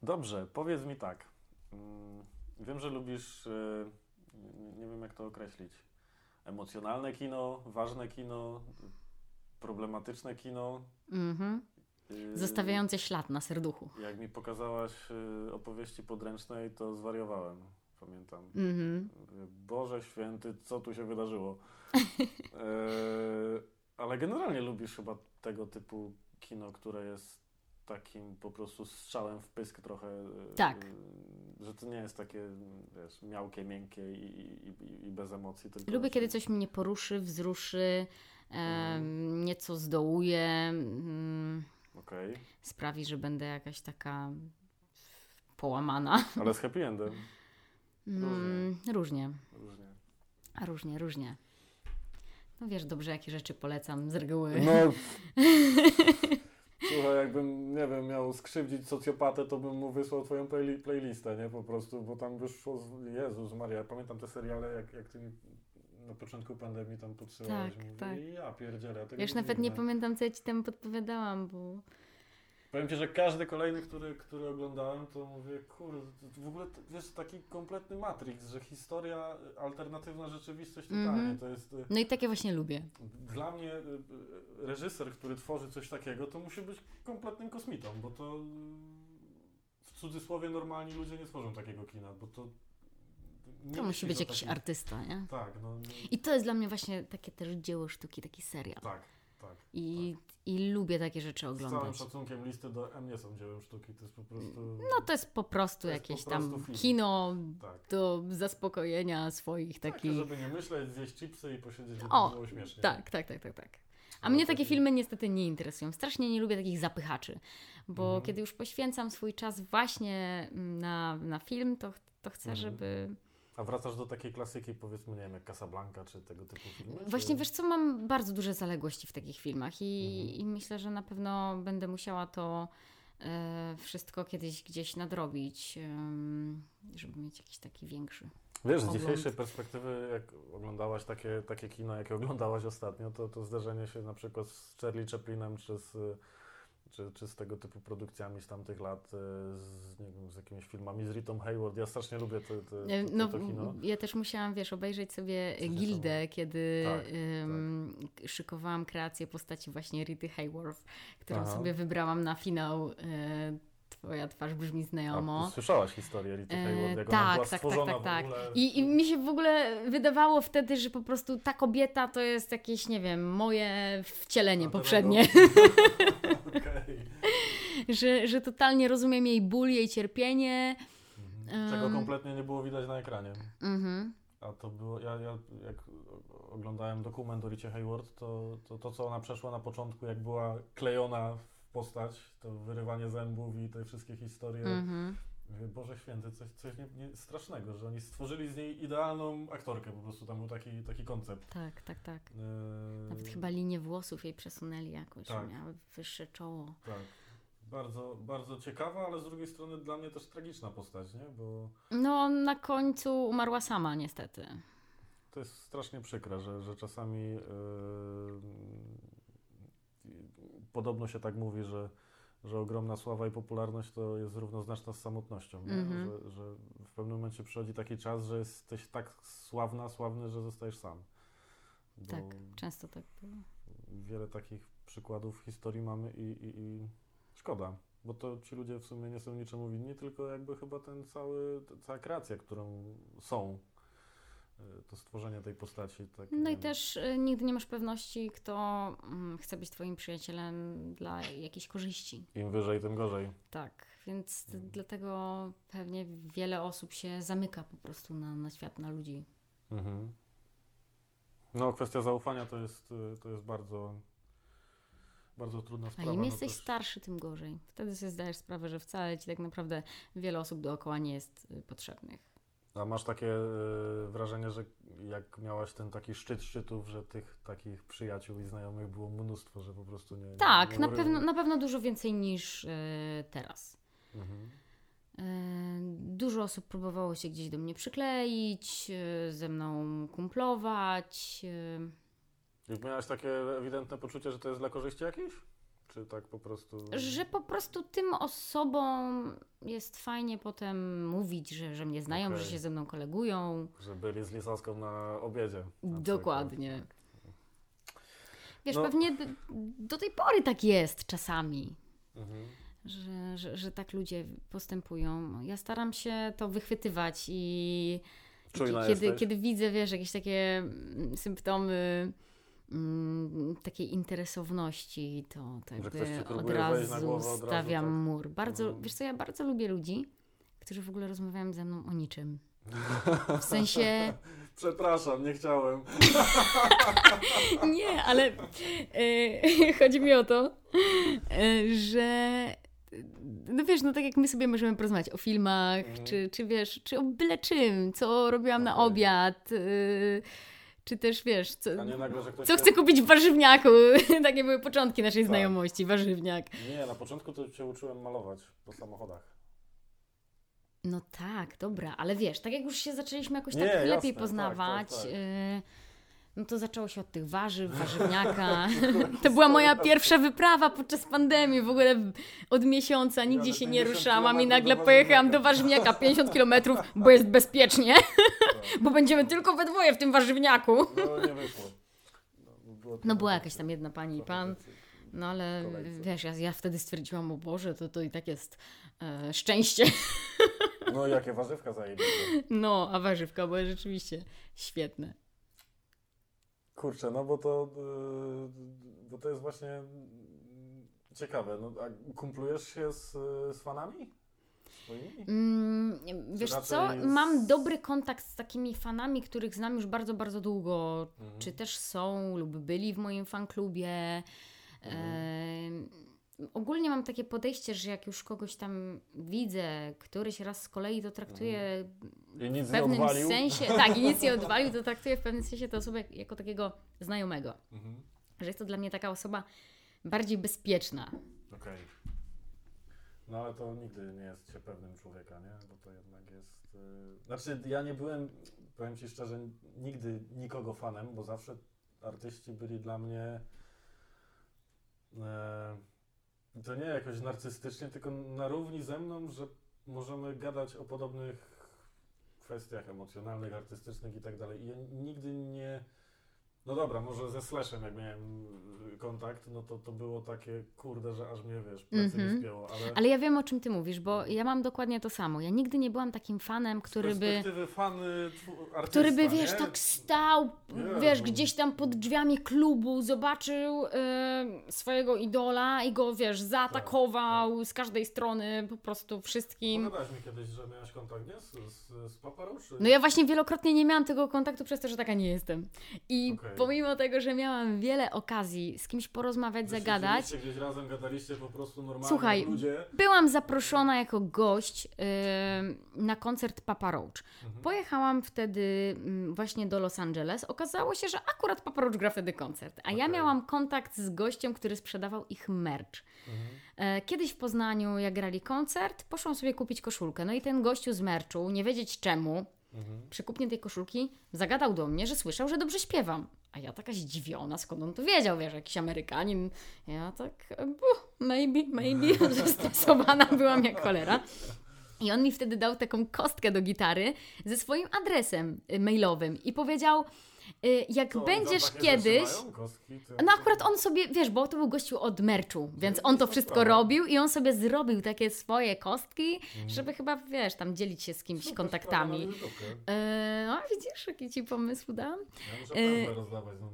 Dobrze, powiedz mi tak. Mm, Wiem, że lubisz, y, nie wiem jak to określić, emocjonalne kino, ważne kino, problematyczne kino. Mhm. y, Zostawiające ślad na serduchu. Jak mi pokazałaś y, opowieści podręcznej, to zwariowałem, pamiętam. Mhm. Boże święty, co tu się wydarzyło? E, ale generalnie lubisz chyba tego typu kino, które jest takim po prostu strzałem w pysk trochę. e, Tak. e, Że to nie jest takie, wiesz, miałkie, miękkie i, i, i bez emocji. Lubię, kiedy właśnie- coś mnie poruszy, wzruszy, Mhm. nieco zdołuje, mm, Okej, sprawi, że będę jakaś taka połamana. ale z happy endem. Mm, różnie. Różnie. A różnie, różnie. No wiesz dobrze, jakie rzeczy polecam z reguły. No. Słuchaj, jakbym, nie wiem, miał skrzywdzić socjopatę, to bym mu wysłał twoją playli- playlistę, nie? Po prostu, bo tam wyszło, z... Jezus Maria, ja pamiętam te seriale, jak, jak ty mi na początku pandemii tam podsyłałeś. Tak, Mówię, tak. Ja pierdzielę, nie nawet nie pamiętam, co ja ci tam podpowiadałam, bo... Powiem Ci, że każdy kolejny, który, który oglądałem, to mówię, kurde, w ogóle, wiesz, taki kompletny Matrix, że historia, alternatywna rzeczywistość totalnie, Mhm. to jest... y, No i takie właśnie lubię. Dla mnie y, y, reżyser, który tworzy coś takiego, to musi być kompletnym kosmitą, bo to w cudzysłowie normalni ludzie nie tworzą takiego kina, bo to nie To musi być jakiś takich- artysta, nie? Tak, no, no I to jest dla mnie właśnie takie też dzieło sztuki, taki serial. tak, tak. I, I lubię takie rzeczy Z całym oglądać. szacunkiem listy do M nie są dziełem sztuki, to jest po prostu... No to jest po prostu jest jakieś po prostu tam film. kino Tak. do zaspokojenia swoich takich... żeby nie myśleć, zjeść chipsy i posiedzieć, żeby O, było śmiesznie. Tak, tak, tak, tak, tak. A No, mnie takie taki- filmy niestety nie interesują. Strasznie nie lubię takich zapychaczy, bo Mhm. kiedy już poświęcam swój czas właśnie mm, na, na film, to, to chcę, Mhm. żeby A wracasz do takiej klasyki, powiedzmy, nie wiem, jak Casablanca, czy tego typu filmy? Właśnie czy... wiesz co, mam bardzo duże zaległości w takich filmach i, Mhm. i myślę, że na pewno będę musiała to e, wszystko kiedyś gdzieś nadrobić, em, żeby mieć jakiś taki większy. Wiesz, z ogląd. dzisiejszej perspektywy, jak oglądałaś takie, takie kino, jakie oglądałaś ostatnio, to, to zderzenie się na przykład z Charlie Chaplinem, czy z, czy, czy z tego typu produkcjami z tamtych lat, y, z, nie wiem, z jakimiś filmami, z Ritą Hayward. Ja strasznie lubię te, te, E, to, No, to kino. ja też musiałam, wiesz, obejrzeć sobie Coś Gildę, kiedy Tak, em, szykowałam kreację postaci właśnie Rity Hayworth, którą Aha. sobie wybrałam na finał e, Twoja twarz brzmi A, znajomo. słyszałaś historię Rity E, Hayward, jak tak, była tak, tak, stworzona tak, tak. w ogóle? I, I mi się w ogóle wydawało wtedy, że po prostu ta kobieta to jest jakieś, nie wiem, moje wcielenie A poprzednie. Okej. że, że totalnie rozumiem jej ból, jej cierpienie. Mhm. Czego Em. kompletnie nie było widać na ekranie. Mhm. A to było, ja, ja jak oglądałem dokument o Ricie Hayward, to, to to, co ona przeszła na początku, jak była klejona w postać, to wyrywanie zębów i te wszystkie historie. Mhm. Mówię, Boże święty, coś, coś nie, nie, strasznego, że oni stworzyli z niej idealną aktorkę, po prostu tam był taki, taki koncept. Tak, tak, tak. Yy, Nawet chyba linię włosów jej przesunęli jakoś, Tak. miały wyższe czoło. Tak. Bardzo, bardzo ciekawa, ale z drugiej strony dla mnie też tragiczna postać, nie? Bo No, na końcu umarła sama, niestety. To jest strasznie przykre, że, że czasami yy, podobno się tak mówi, że, że ogromna sława i popularność to jest równoznaczna z samotnością. Mhm. Że, że w pewnym momencie przychodzi taki czas, że jesteś tak sławna, sławny, że zostajesz sam. Bo Tak, często tak było. wiele takich przykładów w historii mamy i, i, i szkoda. Bo to ci ludzie w sumie nie są niczemu winni, tylko jakby chyba ten cały, ta cała kreacja, którą są, to stworzenie tej postaci. Tak, No i wiem. też y, nigdy nie masz pewności, kto mm, chce być twoim przyjacielem dla jakiejś korzyści. Im wyżej, tym gorzej. Tak, więc Mhm. dlatego pewnie wiele osób się zamyka po prostu na, na świat, na ludzi. Mhm. No, kwestia zaufania to jest, y, to jest bardzo, bardzo trudna A sprawa. im no jesteś też- starszy, tym gorzej. Wtedy sobie zdajesz sprawę, że wcale ci tak naprawdę wiele osób dookoła nie jest y, potrzebnych. A masz takie y, wrażenie, że jak miałaś ten taki szczyt szczytów, że tych takich przyjaciół i znajomych było mnóstwo, że po prostu nie. Tak, nie na uryło? pewno, na pewno dużo więcej niż y, teraz. Mhm. Y, Dużo osób próbowało się gdzieś do mnie przykleić, ze mną kumplować. I miałaś takie ewidentne poczucie, że to jest dla korzyści jakiejś? Czy tak po prostu. Że po prostu tym osobom jest fajnie potem mówić, że, że mnie znają, Okej. że się ze mną kolegują. Że byli z Lisowską na obiedzie. na Dokładnie. przykład. Wiesz, No. pewnie do tej pory tak jest czasami. Mhm. że, że, że tak ludzie postępują. Ja staram się to wychwytywać i Czujna kiedy, jesteś? kiedy widzę, wiesz, jakieś takie mm, symptomy mm, takiej interesowności, to tak od na razu stawiam tak? mur. Bardzo, Mhm. wiesz co, ja bardzo lubię ludzi, którzy w ogóle rozmawiają ze mną o niczym. W sensie, Przepraszam, nie chciałem. Nie, ale e, chodzi mi o to, e, że no wiesz, no tak jak my sobie możemy porozmawiać o filmach, Mhm. czy, czy wiesz, czy o byle czym, co robiłam na Okej. obiad, e, czy też wiesz, co, nagle, co chcę kupić w warzywniaku. Takie były początki naszej Tak. znajomości, warzywniak. Nie, na początku to cię uczyłem malować po samochodach. No tak, dobra, ale wiesz, tak jak już się zaczęliśmy jakoś Nie, tak jasne, lepiej tak, poznawać, tak, tak. No to zaczęło się od tych warzyw, warzywniaka. to była moja pierwsza wyprawa podczas pandemii, w ogóle od miesiąca, nigdzie się nie 50 ruszałam i nagle pojechałam do warzywniaka. warzywniaka 50 kilometrów, bo jest bezpiecznie, bo będziemy tylko we dwoje w tym warzywniaku. No nie wyszło. No, było No była jakaś tam jedna pani i pan, no ale wiesz, ja, ja wtedy stwierdziłam, o Boże, to, to i tak jest e, szczęście. No jakie warzywka zajebiste. No, a warzywka były rzeczywiście świetne. Kurczę, no bo to, yy, bo to jest właśnie ciekawe. No, a kumplujesz się z, z fanami? Mm, wiesz co, jest- mam dobry kontakt z takimi fanami, których znam już bardzo, bardzo długo. Mhm. Czy też są lub byli w moim fanklubie. Mhm. Em, ogólnie mam takie podejście, że jak już kogoś tam widzę, któryś raz z kolei to traktuję w pewnym sensie, tak, i nic nie odwalił, to traktuję w pewnym sensie tę osobę jak- jako takiego znajomego. Mhm. Że jest to dla mnie taka osoba bardziej bezpieczna. Okej. No ale to nigdy nie jest się pewnym człowieka, nie? Bo to jednak jest... Yy... Znaczy ja nie byłem, powiem Ci szczerze, nigdy nikogo fanem, bo zawsze artyści byli dla mnie... E, to nie jakoś narcystycznie, tylko na równi ze mną, że możemy gadać o podobnych kwestiach emocjonalnych, artystycznych i tak dalej. I ja nigdy nie... No dobra, może ze Slashem jak miałem y, kontakt, no to to było takie, kurde, że aż mnie, wiesz, plecy Mhm. mi spięło, ale... Ale ja wiem o czym ty mówisz, bo ja mam dokładnie to samo. Ja nigdy nie byłam takim fanem, który by. tw- artysta, Który by, wiesz, nie? tak stał, Jezu. wiesz, gdzieś tam pod drzwiami klubu, zobaczył e, swojego idola i go, wiesz, zaatakował z każdej strony, po prostu wszystkim. Pogadałaś mi kiedyś, że miałaś kontakt, nie? Z, z, z Paparą, czy... No ja właśnie wielokrotnie nie miałam tego kontaktu przez to, że taka nie jestem. I Okej. Pomimo tego, że miałam wiele okazji z kimś porozmawiać, Wy zagadać, gdzieś razem, gadaliście po prostu normalnie Słuchaj, ludzie. byłam zaproszona jako gość yy, na koncert Papa Roach. Mhm. Pojechałam wtedy mm, właśnie do Los Angeles. Okazało się, że akurat Papa Roach gra wtedy koncert. A ja Okej. miałam kontakt z gościem, który sprzedawał ich merch. Mhm. E, Kiedyś w Poznaniu, jak grali koncert, poszłam sobie kupić koszulkę. No i ten gościu z merchu, nie wiedzieć czemu, Mhm. przy kupnie tej koszulki, zagadał do mnie, że słyszał, że dobrze śpiewam. A ja taka zdziwiona, skąd on to wiedział, wiesz, jakiś Amerykanin. Ja tak, maybe, maybe, zestresowana byłam jak cholera. I on mi wtedy dał taką kostkę do gitary ze swoim adresem mailowym i powiedział, jak To oni będziesz kiedyś... No akurat on sobie, wiesz, bo to był gościu od merchu, więc on to wszystko robił i on sobie zrobił takie swoje kostki, żeby chyba, wiesz, tam dzielić się z kimś kontaktami. YouTubkę. E, no widzisz, jaki ci pomysł z numerem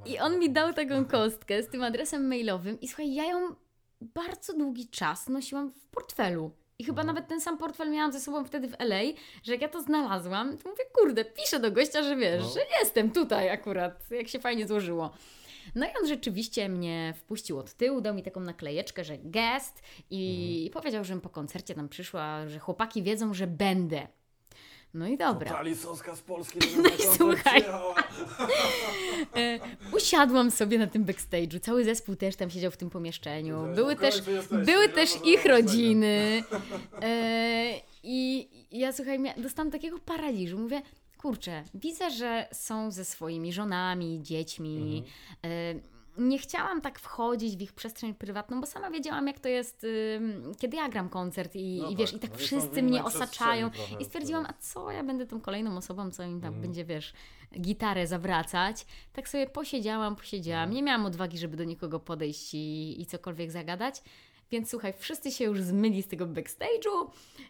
I on mi dał taką kostkę z tym adresem mailowym i słuchaj, ja ją bardzo długi czas nosiłam w portfelu. I chyba nawet ten sam portfel miałam ze sobą wtedy w LA, że jak ja to znalazłam, to mówię, kurde, piszę do gościa, że wiesz, No. że jestem tutaj akurat, jak się fajnie złożyło. No i on rzeczywiście mnie wpuścił od tyłu, dał mi taką naklejeczkę, że guest i Mhm. powiedział, żebym po koncercie tam przyszła, że chłopaki wiedzą, że będę. No i dobra. Tali Soska z Polski No i słuchaj. E, usiadłam sobie na tym backstage'u. Cały zespół też tam siedział w tym pomieszczeniu. Były "No też, jesteście, były też ich rodziny. E, I ja słuchaj, dostałam takiego paraliżu. Mówię, kurczę, widzę, że są ze swoimi żonami, dziećmi. E, nie chciałam tak wchodzić w ich przestrzeń prywatną, bo sama wiedziałam, jak to jest, kiedy ja gram koncert i, No i wiesz, tak, i tak no wszyscy mnie osaczają. I stwierdziłam, a co ja będę tą kolejną osobą, co im tam Mhm. będzie, wiesz, gitarę zawracać. Tak sobie posiedziałam, posiedziałam. Mhm. Nie miałam odwagi, żeby do nikogo podejść i, i cokolwiek zagadać. Więc słuchaj, wszyscy się już zmyli z tego backstage'u,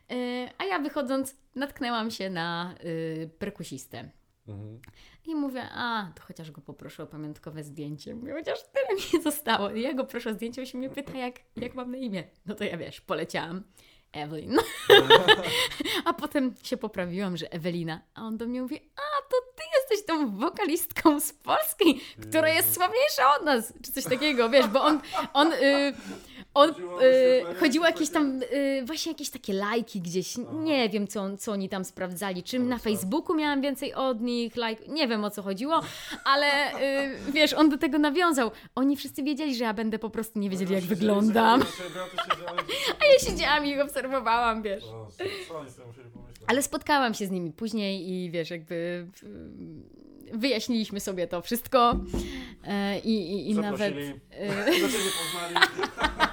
yy, a ja wychodząc natknęłam się na yy, perkusistę. Mhm. I mówię, a, to chociaż go poproszę o pamiątkowe zdjęcie. Mówię, chociaż tyle mi zostało. I ja go proszę o zdjęcie, on się mnie pyta, jak, jak mam na imię. No to ja wiesz, poleciałam. Evelyn. a potem się poprawiłam, że Ewelina. A on do mnie mówi, a to ty jesteś tą wokalistką z Polski, która jest Jezu. sławniejsza od nas. Czy coś takiego, wiesz, bo on... on y, on, y, wyświetlenie, chodziło czy jakieś tam, y, właśnie jakieś takie lajki gdzieś, nie wiem co, co oni tam sprawdzali, czym na Kurczę. Facebooku miałam więcej od nich, lajk, nie wiem o co chodziło, ale y, wiesz, on do tego nawiązał. Oni wszyscy wiedzieli, że ja będę po prostu nie wiedzieli jak wyglądam, a ja siedziałam i ich obserwowałam, wiesz. Ale spotkałam się z nimi później i wiesz, jakby y, wyjaśniliśmy sobie to wszystko e, i, i, i nawet... Ciebie poznali.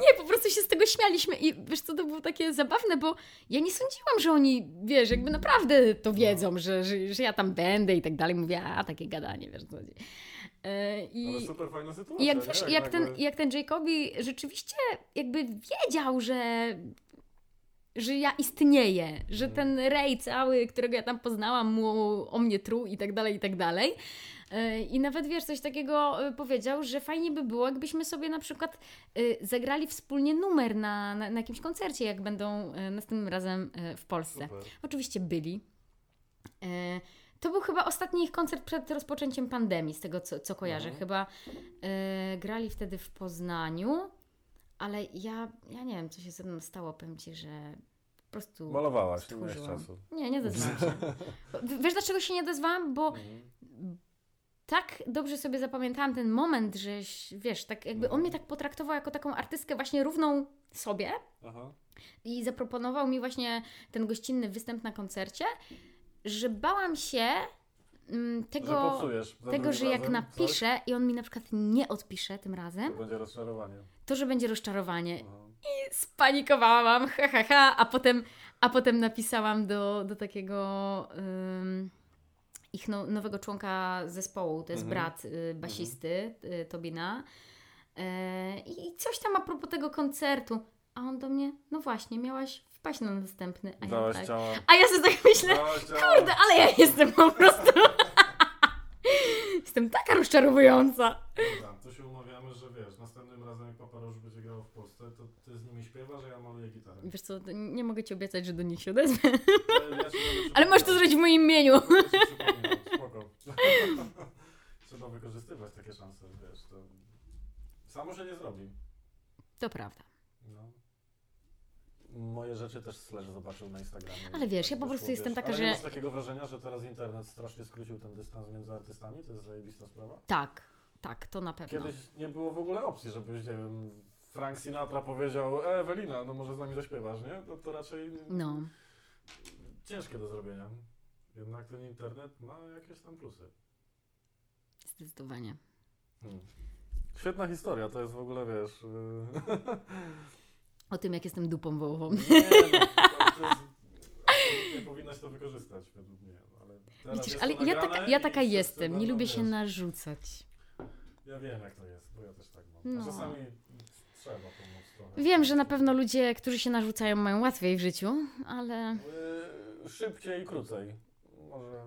Nie, po prostu się z tego śmialiśmy i wiesz co, to było takie zabawne, bo ja nie sądziłam, że oni, wiesz, jakby naprawdę to wiedzą, że, że, że ja tam będę i tak dalej. Mówię, a takie gadanie, wiesz co chodzi. E, Ale I, super fajna sytuacja, i jak, wiesz, jak, ten, jak ten Jacobi rzeczywiście jakby wiedział, że że ja istnieję, że ten Ray cały, którego ja tam poznałam, mu o mnie truł i tak dalej, i tak dalej. E, I nawet wiesz, coś takiego e, powiedział, że fajnie by było, jakbyśmy sobie na przykład e, zagrali wspólnie numer na, na, na jakimś koncercie, jak będą następnym razem w Polsce. Super. Oczywiście byli. To był chyba ostatni ich koncert przed rozpoczęciem pandemii, z tego co, co kojarzę. Mhm. Chyba grali wtedy w Poznaniu, ale ja, ja nie wiem, co się ze mną stało. Powiem ci, że po prostu. Malowałaś, nie miałeś czasu. Nie, nie odezwałam się. Wiesz, dlaczego się nie odezwałam? Bo Mhm. Tak dobrze sobie zapamiętałam ten moment, że wiesz, tak jakby on mnie tak potraktował jako taką artystkę właśnie równą sobie Aha. i zaproponował mi właśnie ten gościnny występ na koncercie, że bałam się mm, Że tego, popsujesz. za tego że jak napiszę i on mi na przykład nie odpisze tym Coś, razem, to będzie rozczarowanie. to że będzie rozczarowanie. Aha. Spanikowałam, ha, ha, ha, a potem, a potem napisałam do, do takiego ym, ich no, nowego członka zespołu, to jest Mhm. brat y, basisty y, Tobina. E, i coś tam a propos tego koncertu, a on do mnie, no właśnie, miałaś wpaść na następny, a ja tak, a ja sobie tak myślę, kurde, ale ja jestem po prostu, jestem taka rozczarowująca. Dobra, to się umawiamy, że wiesz, następnym razem jak Papa Roż będzie grał w Polsce, to ty z nimi śpiewasz, a ja maluję gitarę. Wiesz co, nie mogę Ci obiecać, że do nich się odezwę, Ja się będę ale możesz to zrobić w moim imieniu. Spoko. Trzeba wykorzystywać takie szanse, wiesz, to samo się nie zrobi. To prawda. No. Moje rzeczy też Slash zobaczył na Instagramie. Ale wiesz, ja po Wyszło, prostu jestem wiesz. taka, Ale że- nie masz takiego wrażenia, że teraz internet strasznie skrócił ten dystans między artystami? To jest zajebista sprawa? Tak, tak, to na pewno. Kiedyś nie było w ogóle opcji, żebyś, nie wiem, Frank Sinatra powiedział, e, Ewelina, no może z nami zaśpiewasz, nie? To, to raczej No, ciężkie do zrobienia. Jednak ten internet ma jakieś tam plusy. zdecydowanie. Hmm. Świetna historia, to jest w ogóle, wiesz... yy, O tym, jak jestem dupą wołową. Nie, no, nie powinnaś to wykorzystać według mnie. no, Ale Widzisz, ale ja, taka, ja taka jestem, nie lubię się narzucać. Ja wiem jak to jest, bo ja też tak mam. No. Czasami Wiem, że na pewno ludzie, którzy się narzucają, mają łatwiej w życiu, ale Yy, szybciej i krócej. Może,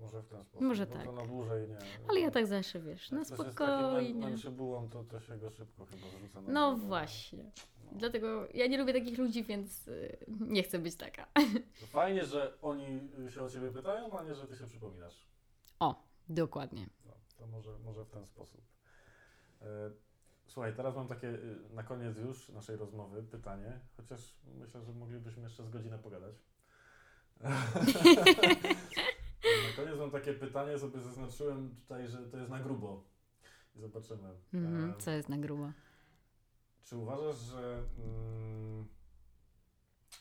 może w ten sposób. Może bo tak. To na dłużej nie. ale ja tak zawsze, wiesz, na Jak spokojnie. męczybułą, to, to się go szybko chyba zrzuca na No drugą. właśnie. No. Dlatego ja nie lubię takich ludzi, więc y, nie chcę być taka. To Fajnie, że oni się o ciebie pytają, a nie, że ty się przypominasz. Dokładnie. No, to może, może w ten sposób. E, Słuchaj, teraz mam takie y, na koniec już naszej rozmowy pytanie, chociaż myślę, że moglibyśmy jeszcze z godzinę pogadać. na koniec mam takie pytanie, sobie zaznaczyłem tutaj, że to jest na grubo. I zobaczymy. E, co jest na grubo? Czy uważasz, że, mm,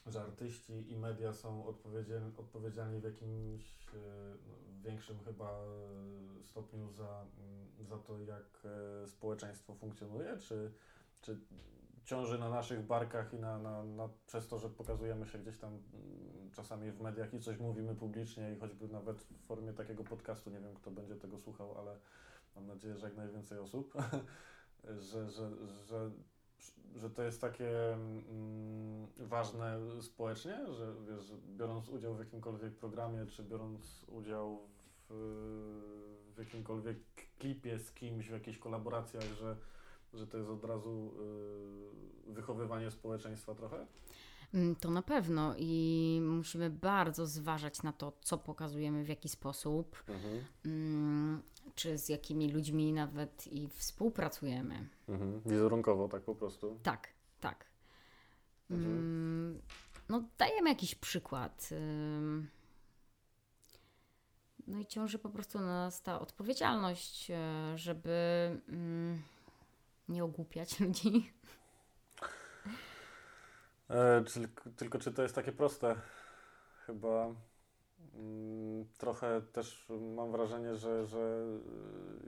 że artyści i media są odpowiedzialni, odpowiedzialni w jakimś e, no, większym chyba e, stopniu za, mm, za to, jak e, społeczeństwo funkcjonuje? Czy, czy ciąży na naszych barkach i na, na, na, przez to, że pokazujemy się gdzieś tam mm, czasami w mediach i coś mówimy publicznie i choćby nawet w formie takiego podcastu, nie wiem kto będzie tego słuchał, ale mam nadzieję, że jak najwięcej osób, że, że, że że to jest takie mm, ważne społecznie, że wiesz, biorąc udział w jakimkolwiek programie, czy biorąc udział w, w jakimkolwiek klipie z kimś, w jakichś kolaboracjach, że, że to jest od razu y, wychowywanie społeczeństwa trochę? Mm, To na pewno i musimy bardzo zważać na to, co pokazujemy, w jaki sposób, mm, czy z jakimi ludźmi nawet i współpracujemy. Mhm. Wizerunkowo tak po prostu. Tak, tak. Mhm. Mm, No, dajemy jakiś przykład. No i ciąży po prostu na nas ta odpowiedzialność, e, żeby nie ogłupiać ludzi. E, tylko czy to jest takie proste? Chyba mm, trochę też mam wrażenie, że, że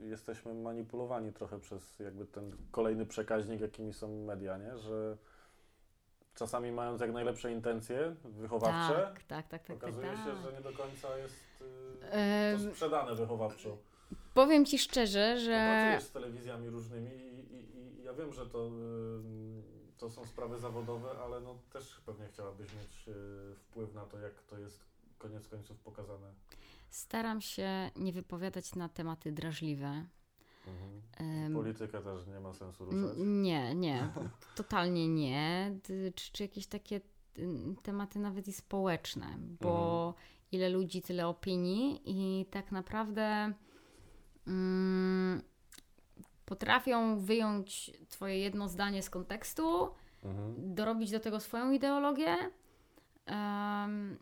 y, jesteśmy manipulowani trochę przez jakby ten kolejny przekaźnik, jakimi są media, nie? Że czasami mając jak najlepsze intencje wychowawcze, Tak, tak, tak, tak. tak, okazuje się, tak. że nie do końca jest y, to sprzedane wychowawczo. powiem Ci szczerze, że... Pracujesz z telewizjami różnymi i, i, i ja wiem, że to, ym, to są sprawy zawodowe, ale no też pewnie chciałabyś mieć y, wpływ na to, jak to jest koniec końców pokazane. Staram się nie wypowiadać na tematy drażliwe. Em, Politykę też nie ma sensu ruszać. Nie, nie, totalnie nie. Czy, czy jakieś takie tematy nawet i społeczne, bo ile ludzi, tyle opinii i tak naprawdę mm, potrafią wyjąć twoje jedno zdanie z kontekstu, Mhm. dorobić do tego swoją ideologię em,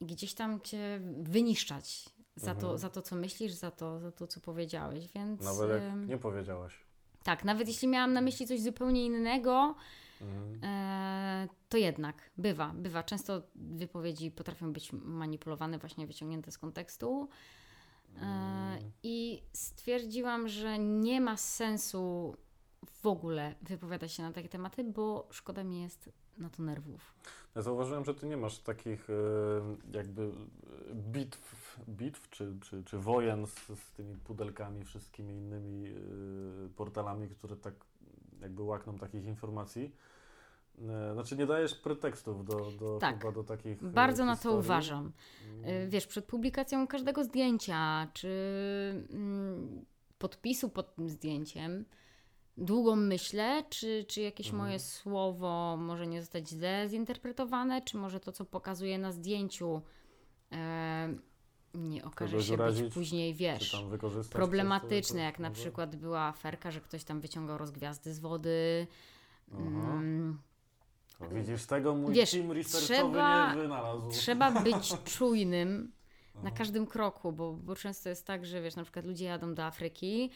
i gdzieś tam cię wyniszczać za, to, Mhm. za to, co myślisz, za to, za to, co powiedziałeś, więc... Nawet jak nie powiedziałaś. Tak, nawet jeśli miałam na myśli coś zupełnie innego, Mhm. e, to jednak bywa, bywa. Często wypowiedzi potrafią być manipulowane, właśnie wyciągnięte z kontekstu. E. I stwierdziłam, że nie ma sensu w ogóle wypowiadać się na takie tematy, bo szkoda mi jest na to nerwów. Ja zauważyłem, że ty nie masz takich e, jakby e, bitw, bitw czy, czy, czy wojen z, z tymi pudelkami, wszystkimi innymi portalami, które tak jakby łakną takich informacji. E, Znaczy nie dajesz pretekstów do, do, Tak. chyba do takich e, Bardzo na to historii. uważam. Y, Wiesz, przed publikacją każdego zdjęcia, czy mm, podpisu pod tym zdjęciem, długo myślę, czy, czy jakieś Mhm. moje słowo może nie zostać źle zinterpretowane, czy może to, co pokazuję na zdjęciu, e, nie okaże się urazić, być później, wiesz, problematyczne, jak na przykład była aferka, że ktoś tam wyciągał rozgwiazdy z wody. Mm, Widzisz, tego mój Wiesz, team researchowy trzeba- nie wynalazł. Trzeba być czujnym na Aha. każdym kroku, bo, bo często jest tak, że wiesz, na przykład ludzie jadą do Afryki,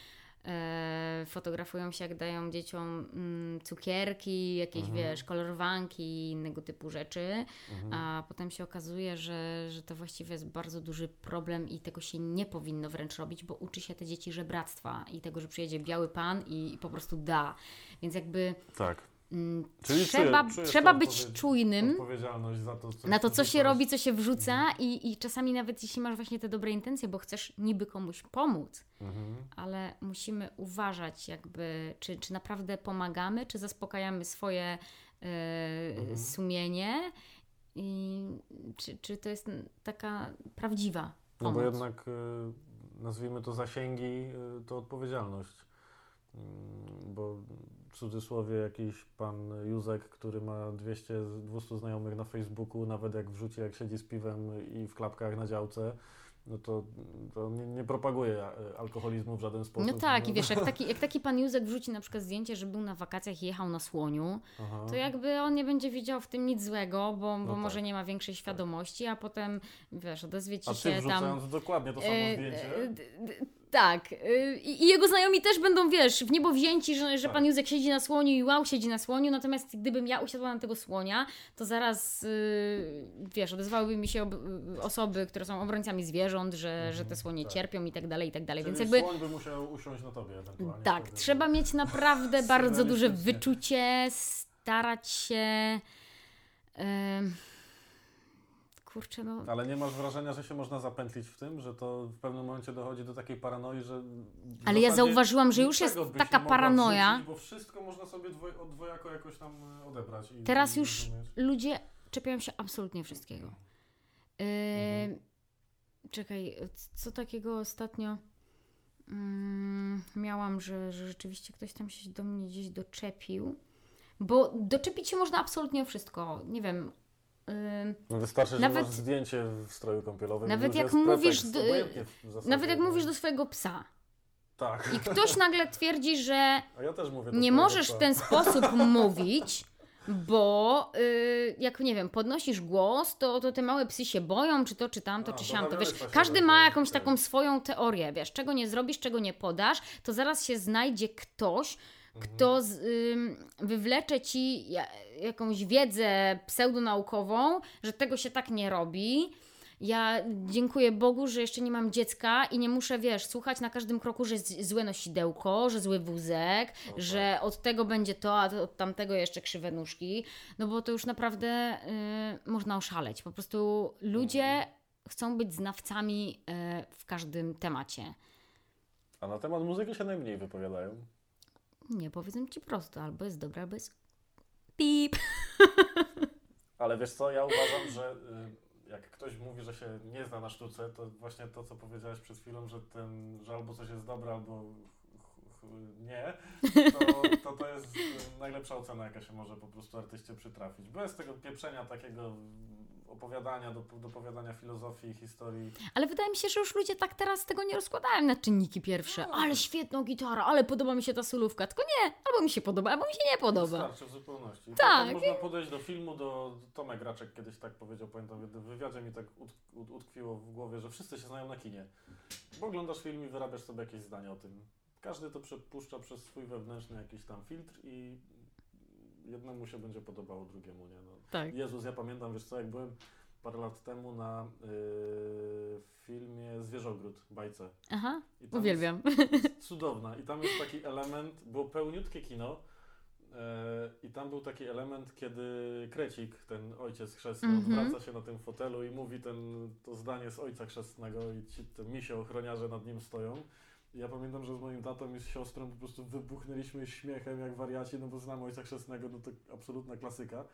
e, fotografują się, jak dają dzieciom mm, cukierki, jakieś, Mhm. wiesz, kolorowanki i innego typu rzeczy, Mhm. a potem się okazuje, że, że to właściwie jest bardzo duży problem i tego się nie powinno wręcz robić, bo uczy się te dzieci żebractwa i tego, że przyjedzie biały pan i, i po prostu da. Więc jakby Tak. Mm, Czyli trzeba, czuję- czujesz trzeba być czujnym Odpowiedzialność za to, co na to, co się robi, co się wrzuca i, i czasami nawet jeśli masz właśnie te dobre intencje, bo chcesz niby komuś pomóc, Mhm. ale musimy uważać jakby, czy, czy naprawdę pomagamy, czy zaspokajamy swoje e, Mhm. sumienie i czy, czy to jest taka prawdziwa No pomoc. bo jednak y, nazwijmy to zasięgi, y, to odpowiedzialność. Mm, Bo w cudzysłowie jakiś pan Józek, który ma 200, 200 znajomych na Facebooku, nawet jak wrzuci, jak siedzi z piwem i w klapkach na działce, no to, to nie, nie propaguje y, alkoholizmu w żaden sposób. No tak, i wiesz, jak taki, jak taki pan Józek wrzuci na przykład zdjęcie, że był na wakacjach i jechał na słoniu, Aha. to jakby on nie będzie widział w tym nic złego, bo, bo No może tak. nie ma większej świadomości, a potem, wiesz, odezwie ci A ty się tam... dokładnie to samo E, zdjęcie, e, tak. e, I, I jego znajomi też będą, wiesz, w niebo wzięci, że, że Tak. pan Józek siedzi na słoniu i wow, siedzi na słoniu, natomiast gdybym ja usiadła na tego słonia, to zaraz, y, wiesz, odezwałyby mi się y, osoby, które są obrońcami zwierząt, że, że te słonie tak. cierpią i tak dalej, i tak dalej. czyli Więc jakby... słoń by musiał usiąść na tobie ewentualnie. Tak, wtedy. trzeba mieć naprawdę bardzo duże wyczucie, starać się... em, kurczę, no... Ale nie masz wrażenia, że się można zapętlić w tym, że to w pewnym momencie dochodzi do takiej paranoi, że. Ale ja zauważyłam, że już jest taka paranoja. Bo wszystko można sobie dwoj, dwojako jakoś tam e, odebrać. I, Teraz i już rozumieć. ludzie czepiają się absolutnie wszystkiego. Yy, Mhm. Czekaj, co takiego ostatnio mm, miałam, że, że rzeczywiście ktoś tam się do mnie gdzieś doczepił. Bo doczepić się można absolutnie o wszystko. Nie wiem. Yy, No wystarczy, że Nawet- masz zdjęcie w stroju kąpielowym. Nawet jak mówisz do- zasadzie, nawet jak no. mówisz do swojego psa Tak. i ktoś nagle twierdzi, że ja nie możesz psa. w ten sposób mówić, bo y, jak nie wiem, podnosisz głos, to, to te małe psy się boją, czy to, czy tamto, A, czy to siamto. Wiesz, każdy ma jakąś tak. taką swoją teorię, wiesz, czego nie zrobisz, czego nie podasz, to zaraz się znajdzie ktoś. Kto z, ym, wywlecze ci ja, jakąś wiedzę pseudonaukową, że tego się tak nie robi. Ja dziękuję Bogu, że jeszcze nie mam dziecka i nie muszę, wiesz, słuchać na każdym kroku, że jest złe nosidełko, że zły wózek, tak. że od tego będzie to, a od tamtego jeszcze krzywe nóżki. No bo to już naprawdę y, można oszaleć. Po prostu ludzie Mhm. chcą być znawcami y, w każdym temacie. A na temat muzyki się najmniej wypowiadają. Nie, powiedzą ci prosto, albo jest dobra, albo jest pip. Ale wiesz co, ja uważam, że y, jak ktoś mówi, że się nie zna na sztuce, to właśnie to, co powiedziałeś przed chwilą, że, ten, że albo coś jest dobre, albo nie, to, to to jest najlepsza ocena, jaka się może po prostu artyście przytrafić. Bez tego pieprzenia takiego opowiadania, do, dopowiadania filozofii, historii. Ale wydaje mi się, że już ludzie tak teraz tego nie rozkładają na czynniki pierwsze. No. Ale świetna gitara, ale podoba mi się ta solówka. Tylko nie, albo mi się podoba, albo mi się nie podoba. Wystarczy w zupełności. Tak. Tak. można podejść do filmu, do Tomek Raczek kiedyś tak powiedział, pamiętam, w wywiadzie mi tak ut, ut, utkwiło w głowie, że wszyscy się znają na kinie. Bo oglądasz film i wyrabiasz sobie jakieś zdanie o tym. Każdy to przepuszcza przez swój wewnętrzny jakiś tam filtr i jednemu się będzie podobało, drugiemu nie. No. Tak. Jezus, ja pamiętam, wiesz co, jak byłem parę lat temu na yy, filmie Zwierzogród, bajce. Aha, I uwielbiam. Jest cudowna. I tam jest taki element, było pełniutkie kino e, i tam był taki element, kiedy Krecik, ten ojciec chrzestny, Mhm. odwraca się na tym fotelu i mówi ten, to zdanie z ojca chrzestnego i ci te misie ochroniarze nad nim stoją. Ja pamiętam, że z moim tatą i z siostrą po prostu wybuchnęliśmy śmiechem jak wariaci, no bo znam ojca chrzestnego, no to absolutna klasyka.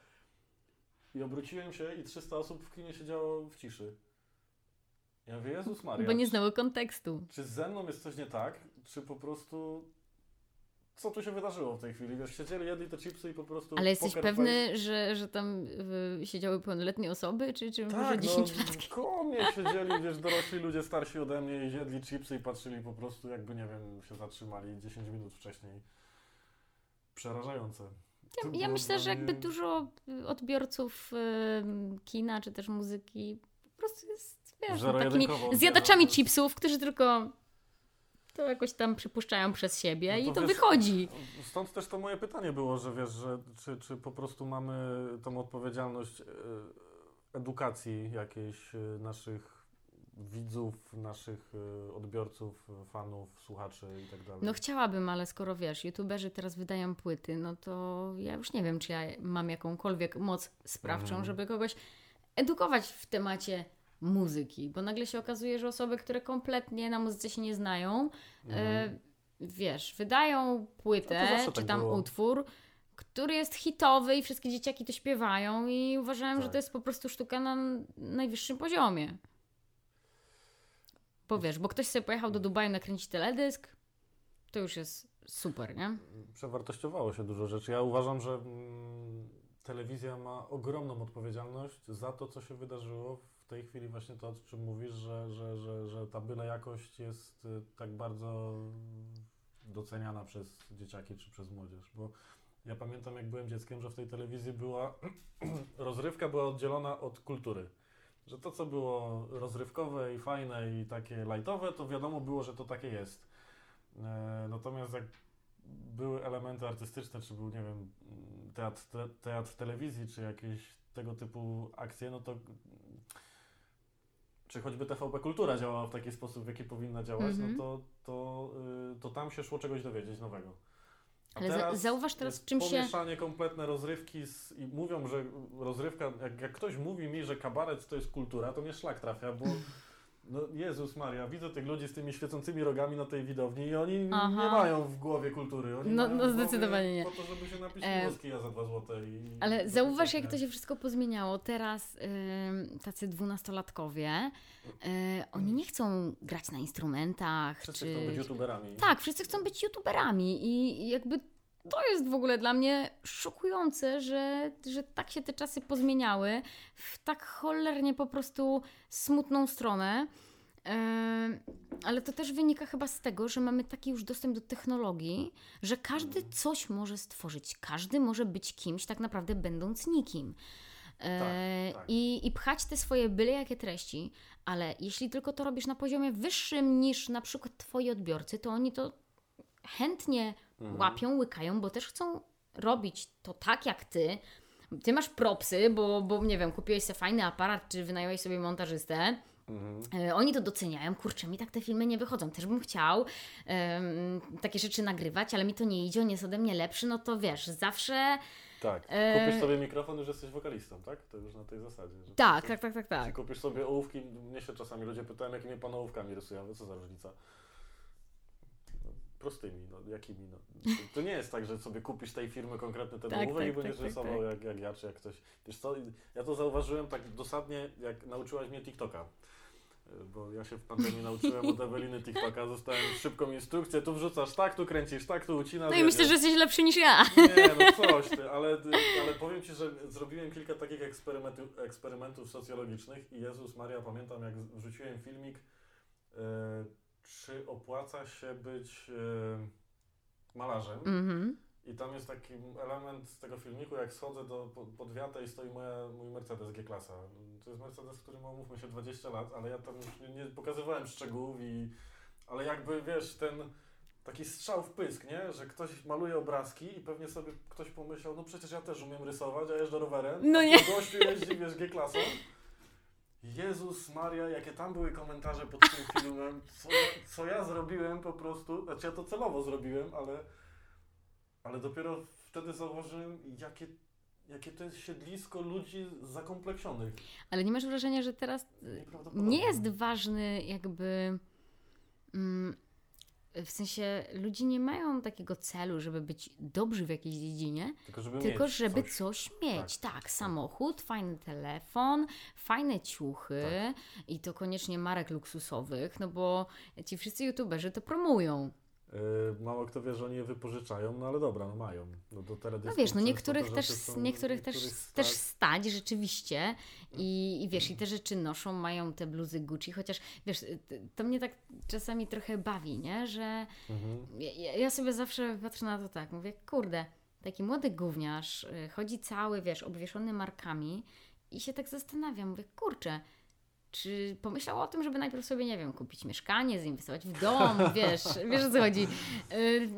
I obróciłem się i 300 osób w kinie siedziało w ciszy. Ja mówię, Jezus Maria. Bo nie znały kontekstu. Czy ze mną jest coś nie tak, czy po prostu... Co tu się wydarzyło w tej chwili? Wiesz, siedzieli, jedli te chipsy i po prostu... Ale jesteś pewny, że, że tam y, siedziały pełnoletnie osoby, czy, czy face. może Tak, 10 no, lat? koło mnie siedzieli, wiesz, dorośli ludzie starsi ode mnie i jedli chipsy i patrzyli po prostu, jakby, nie wiem, się zatrzymali 10 minut wcześniej. Przerażające. Ja było myślę, że jakby dużo odbiorców y, kina, czy też muzyki po prostu jest, wiesz, no, takimi zjadaczami chipsów, którzy tylko to jakoś tam przypuszczają przez siebie No i to to wiesz, wychodzi. Stąd też to moje pytanie było, że wiesz, że czy, czy po prostu mamy tą odpowiedzialność e, edukacji jakiejś e, naszych widzów, naszych e, odbiorców, fanów, słuchaczy i tak dalej. No chciałabym, ale skoro wiesz, youtuberzy teraz wydają płyty, no to ja już nie wiem, czy ja mam jakąkolwiek moc sprawczą, Mhm. żeby kogoś edukować w temacie muzyki, bo nagle się okazuje, że osoby, które kompletnie na muzyce się nie znają, e, wiesz, wydają No płytę, zawsze czy tak tam było. utwór, który jest hitowy i wszystkie dzieciaki to śpiewają i uważałem, że Tak. to jest po prostu sztuka na najwyższym poziomie. Bo wiesz, bo ktoś sobie pojechał do Dubaju nakręcić teledysk, to już jest super, nie? Przewartościowało się dużo rzeczy. Ja uważam, że mm, telewizja ma ogromną odpowiedzialność za to, co się wydarzyło w tej chwili, właśnie to, o czym mówisz, że, że, że, że ta byle jakość jest y, tak bardzo doceniana przez dzieciaki czy przez młodzież. Bo ja pamiętam, jak byłem dzieckiem, że w tej telewizji była rozrywka była oddzielona od kultury. Że to, co było rozrywkowe i fajne i takie lajtowe, to wiadomo było, że to takie jest. E, Natomiast jak były elementy artystyczne, czy był, nie wiem, teatr, te, teatr telewizji, czy jakieś tego typu akcje, no to czy choćby TVP Kultura działała w taki sposób, w jaki powinna działać, Mhm. no to, to, y, to tam się szło czegoś dowiedzieć nowego. A Ale za- zauważ teraz, czym się- pomieszanie kompletne rozrywki z, i mówią, że rozrywka, jak, jak ktoś mówi mi, że kabaret to jest kultura, to mnie szlak trafia, bo no Jezus Maria, widzę tych ludzi z tymi świecącymi rogami na tej widowni i oni Aha. nie mają w głowie kultury. Oni No- no zdecydowanie nie. Po to, żeby się napić E, włoski ja za dwa złote. I, Ale zauważ, nie? jak to się wszystko pozmieniało. Teraz ym, tacy dwunastolatkowie, y, oni nie chcą grać na instrumentach. Wszyscy czy... chcą być youtuberami. Tak, wszyscy chcą być youtuberami i jakby to jest w ogóle dla mnie szokujące, że, że tak się te czasy pozmieniały w tak cholernie po prostu smutną stronę. Em, Ale to też wynika chyba z tego, że mamy taki już dostęp do technologii, że każdy coś może stworzyć, każdy może być kimś, tak naprawdę będąc nikim. E, tak. I, I pchać te swoje byle jakie treści, ale jeśli tylko to robisz na poziomie wyższym niż na przykład twoi odbiorcy, to oni to chętnie Mhm. łapią, łykają, bo też chcą robić to tak jak ty. Ty masz propsy, bo, bo nie wiem, kupiłeś sobie fajny aparat, czy wynająłeś sobie montażystę. Mhm. E, Oni to doceniają, kurczę, mi tak te filmy nie wychodzą. Też bym chciał em, takie rzeczy nagrywać, ale mi to nie idzie, on jest ode mnie lepszy, no to wiesz, zawsze. Tak. E, Kupisz sobie mikrofon, już jesteś wokalistą, tak? To już na tej zasadzie. Tak, tak, tak, tak, tak. kupisz sobie ołówki, mnie się czasami ludzie pytają, jakimi pan ołówkami rysuje, co za różnica? Prostymi, no jakimi, no. To, nie jest tak, że sobie kupisz tej firmy konkretny ten Tak, ołówek tak, i będziesz tak, tak, rysował tak. Jak, jak ja, czy jak ktoś. Wiesz co, ja to zauważyłem tak dosadnie, jak nauczyłaś mnie TikToka. y, bo ja się w pandemii nauczyłem od Eweliny TikToka, zostałem szybką instrukcję, tu wrzucasz tak, tu kręcisz tak, tu ucinasz. No i myślę, że jesteś lepszy niż ja. Nie, no coś ty, ale, ale powiem Ci, że zrobiłem kilka takich eksperymentów, eksperymentów socjologicznych i Jezus Maria, pamiętam jak wrzuciłem filmik, e, czy opłaca się być e, malarzem. Mhm. I tam jest taki element z tego filmiku, jak schodzę do, pod, pod wiatę i stoi moja, mój Mercedes G-klasa. To jest Mercedes, który ma, umówmy się, 20 lat, ale ja tam nie, pokazywałem szczegółów i... Ale jakby, wiesz, ten taki strzał w pysk, nie? Że ktoś maluje obrazki i pewnie sobie ktoś pomyślał, no przecież ja też umiem rysować, a jeżdżę rowerem. No nie. gościu jeździ, wiesz, G-klasą. Jezus Maria, jakie tam były komentarze pod tym filmem, co, co ja zrobiłem po prostu, znaczy ja to celowo zrobiłem, ale, ale dopiero wtedy zauważyłem, jakie, jakie to jest siedlisko ludzi zakompleksionych. Ale nie masz wrażenia, że teraz y, nie jest ważny jakby... Mm, w sensie ludzie nie mają takiego celu, żeby być dobrzy w jakiejś dziedzinie, Tylko żeby, tylko mieć żeby coś. coś, mieć. Tak. Tak. samochód, fajny telefon, fajne ciuchy Tak. i to koniecznie marek luksusowych, no bo ci wszyscy youtuberzy to promują. Yy, mało kto wie, że oni je wypożyczają, no ale dobra, no mają. No, do No wiesz, no niektórych te też, są- niektórych też, niektórych też stać. stać rzeczywiście I, i wiesz, i te rzeczy noszą, mają te bluzy Gucci, chociaż wiesz, y, to mnie tak czasami trochę bawi, nie, że Mhm. ja, ja sobie zawsze patrzę na to tak, mówię, kurde, taki młody gówniarz y, chodzi cały, wiesz, obwieszony markami i się tak zastanawiam, mówię, kurczę, czy pomyślał o tym, żeby najpierw sobie, nie wiem, kupić mieszkanie, zainwestować w dom, wiesz, wiesz o co chodzi. Y,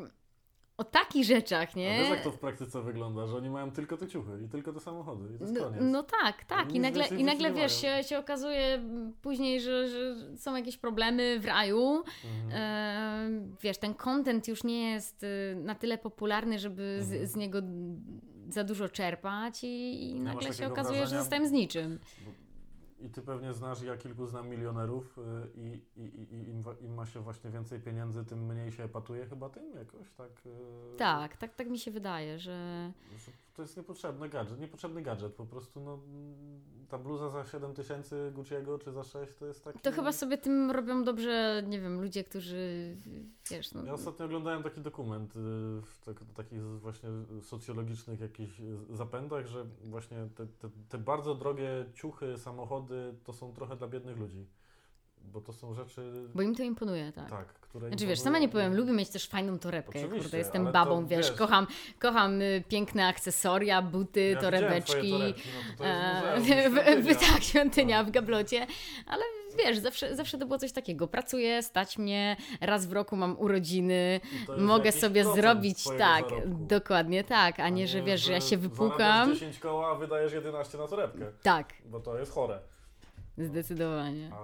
O takich rzeczach, A nie? wiesz jak to w praktyce wygląda, że oni mają tylko te ciuchy i tylko te samochody i to jest No, koniec. no tak, tak. Oni I nagle, i nagle wiesz, się, się okazuje później, że, że są jakieś problemy w raju. Mhm. E, wiesz, ten content już nie jest y, na tyle popularny, żeby Mhm. z, z niego za dużo czerpać i, i nagle się okazuje, że wrażenia- zostałem z niczym. I ty pewnie znasz, ja kilku znam milionerów y, i, i, i, im, im ma się właśnie więcej pieniędzy, tym mniej się epatuje chyba tym jakoś, tak? y, Tak, tak, tak mi się wydaje, że To jest niepotrzebny gadżet, niepotrzebny gadżet, po prostu no, ta bluza za 7 tysięcy Gucci'ego czy za 6 to jest taki... to chyba sobie tym robią dobrze, nie wiem, ludzie, którzy, wiesz, no, Ja ostatnio oglądałem taki dokument y, w tak, takich właśnie socjologicznych jakichś zapędach, że właśnie te, te, te bardzo drogie ciuchy, samochody to są trochę dla biednych ludzi. Bo to są rzeczy, bo im to imponuje, tak. tak, które... Znaczy wiesz, sama nie powiem, lubię mieć też fajną torebkę. Oczywiście, Kurde, jestem babą, to wiesz, wiesz- kocham, kocham y, piękne akcesoria, buty, Ja torebeczki. torebki, no to, to świątynia. tak, świątynia No. w gablocie. Ale wiesz, zawsze, zawsze to było coś takiego. Pracuję, stać mnie, raz w roku mam urodziny, mogę sobie zrobić tak, zarobku. dokładnie tak, a nie, że wiesz, że ja się wypukam. Zarabiasz 10 koła, a wydajesz 11 na torebkę, Tak, bo to jest chore. Zdecydowanie. A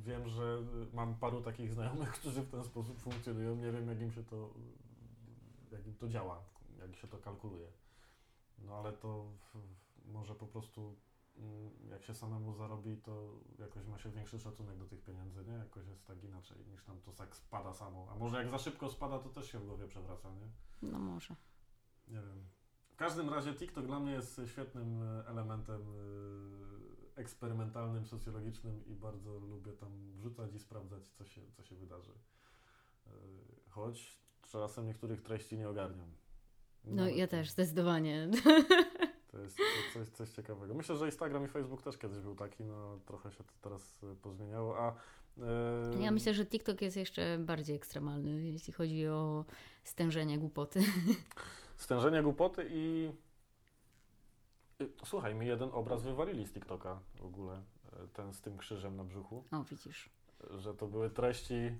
wiem, że mam paru takich znajomych, którzy w ten sposób funkcjonują. Nie wiem, jak im się to, jak im to działa, jak się to kalkuluje. No ale to może po prostu, mm, jak się samemu zarobi, to jakoś ma się większy szacunek do tych pieniędzy, nie? Jakoś jest tak inaczej, niż nam to tak spada samo. A może jak za szybko spada, to też się w głowie przewraca, nie? No może. Nie wiem. W każdym razie TikTok dla mnie jest świetnym e, elementem e, eksperymentalnym, socjologicznym i bardzo lubię tam wrzucać i sprawdzać, co się, co się wydarzy. E, Choć czasem niektórych treści nie ogarniam. No Nawet ja to- też, zdecydowanie. To jest coś, coś ciekawego. Myślę, że Instagram i Facebook też kiedyś był taki, no trochę się to teraz e, pozmieniało, a... e, Ja myślę, że TikTok jest jeszcze bardziej ekstremalny, jeśli chodzi o stężenie głupoty. Stężenie głupoty i... y, Słuchaj, mi jeden obraz wywalili z TikToka w ogóle, e, ten z tym krzyżem na brzuchu, O, widzisz. że to były treści, y,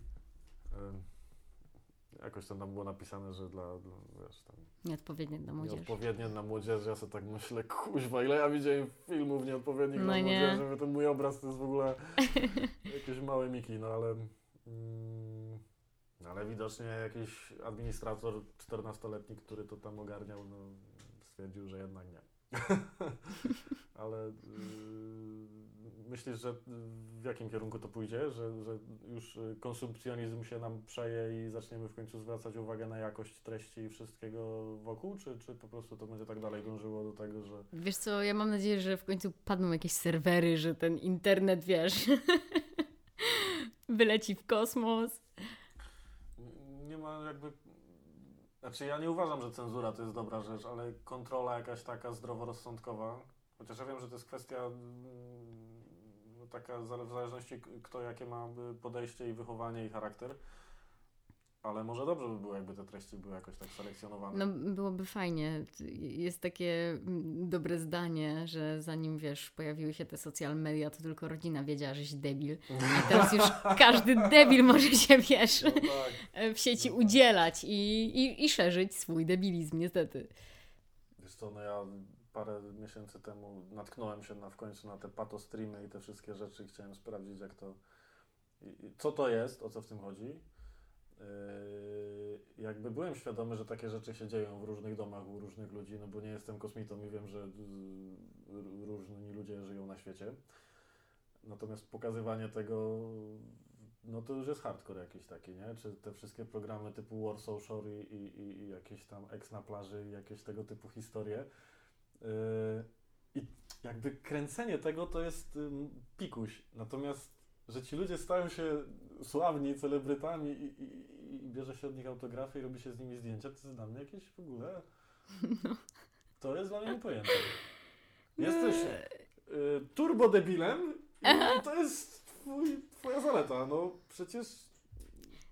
jakoś tam było napisane, że dla, dla wiesz, tam Nieodpowiednie dla młodzieży. nieodpowiednie na młodzieży, ja sobie tak myślę, kuźwa, ile ja widziałem filmów nieodpowiednich No dla nie. młodzieży, ten mój obraz to jest w ogóle jakieś małe miki, no ale... Mm, ale widocznie jakiś administrator 14-letni, który to tam ogarniał, no, stwierdził, że jednak nie. ale yy, myślisz, że w jakim kierunku to pójdzie? Że, że już konsumpcjonizm się nam przeje i zaczniemy w końcu zwracać uwagę na jakość treści i wszystkiego wokół? Czy, czy po prostu to będzie tak dalej dążyło do tego, że Wiesz co, ja mam nadzieję, że w końcu padną jakieś serwery, że ten internet, wiesz, wyleci w kosmos. Nie ma jakby... Znaczy ja nie uważam, że cenzura to jest dobra rzecz, ale kontrola jakaś taka zdroworozsądkowa, chociaż ja wiem, że to jest kwestia mm, taka w zależności kto jakie ma y, podejście i wychowanie i charakter, ale może dobrze by było, jakby te treści były jakoś tak selekcjonowane. No byłoby fajnie. Jest takie mm, dobre zdanie, że zanim wiesz, pojawiły się te social media, to tylko rodzina wiedziała, żeś debil. A teraz już każdy debil może się, wiesz, No tak. w sieci udzielać i, i, i szerzyć swój debilizm, niestety. Wiesz co, no ja parę miesięcy temu natknąłem się na, w końcu na te pato streamy i te wszystkie rzeczy i chciałem sprawdzić jak to, i, i co to jest, o co w tym chodzi. Yy, jakby byłem świadomy, że takie rzeczy się dzieją w różnych domach u różnych ludzi, no bo nie jestem kosmitą i wiem, że yy, różni ludzie żyją na świecie. Natomiast pokazywanie tego, no to już jest hardcore jakiś taki, nie? Czy te wszystkie programy typu Warsaw Shore i, i, i- jakieś tam Ex na plaży i jakieś tego typu historie. Yy, I jakby kręcenie tego to jest pikuś. Natomiast, że ci ludzie stają się sławni, celebrytami i, i, i bierze się od nich autografy i robi się z nimi zdjęcia, to jest dla mnie jakieś w ogóle... To jest dla mnie niepojęte. Jesteś y, turbodebilem i to jest twój, twoja zaleta. No przecież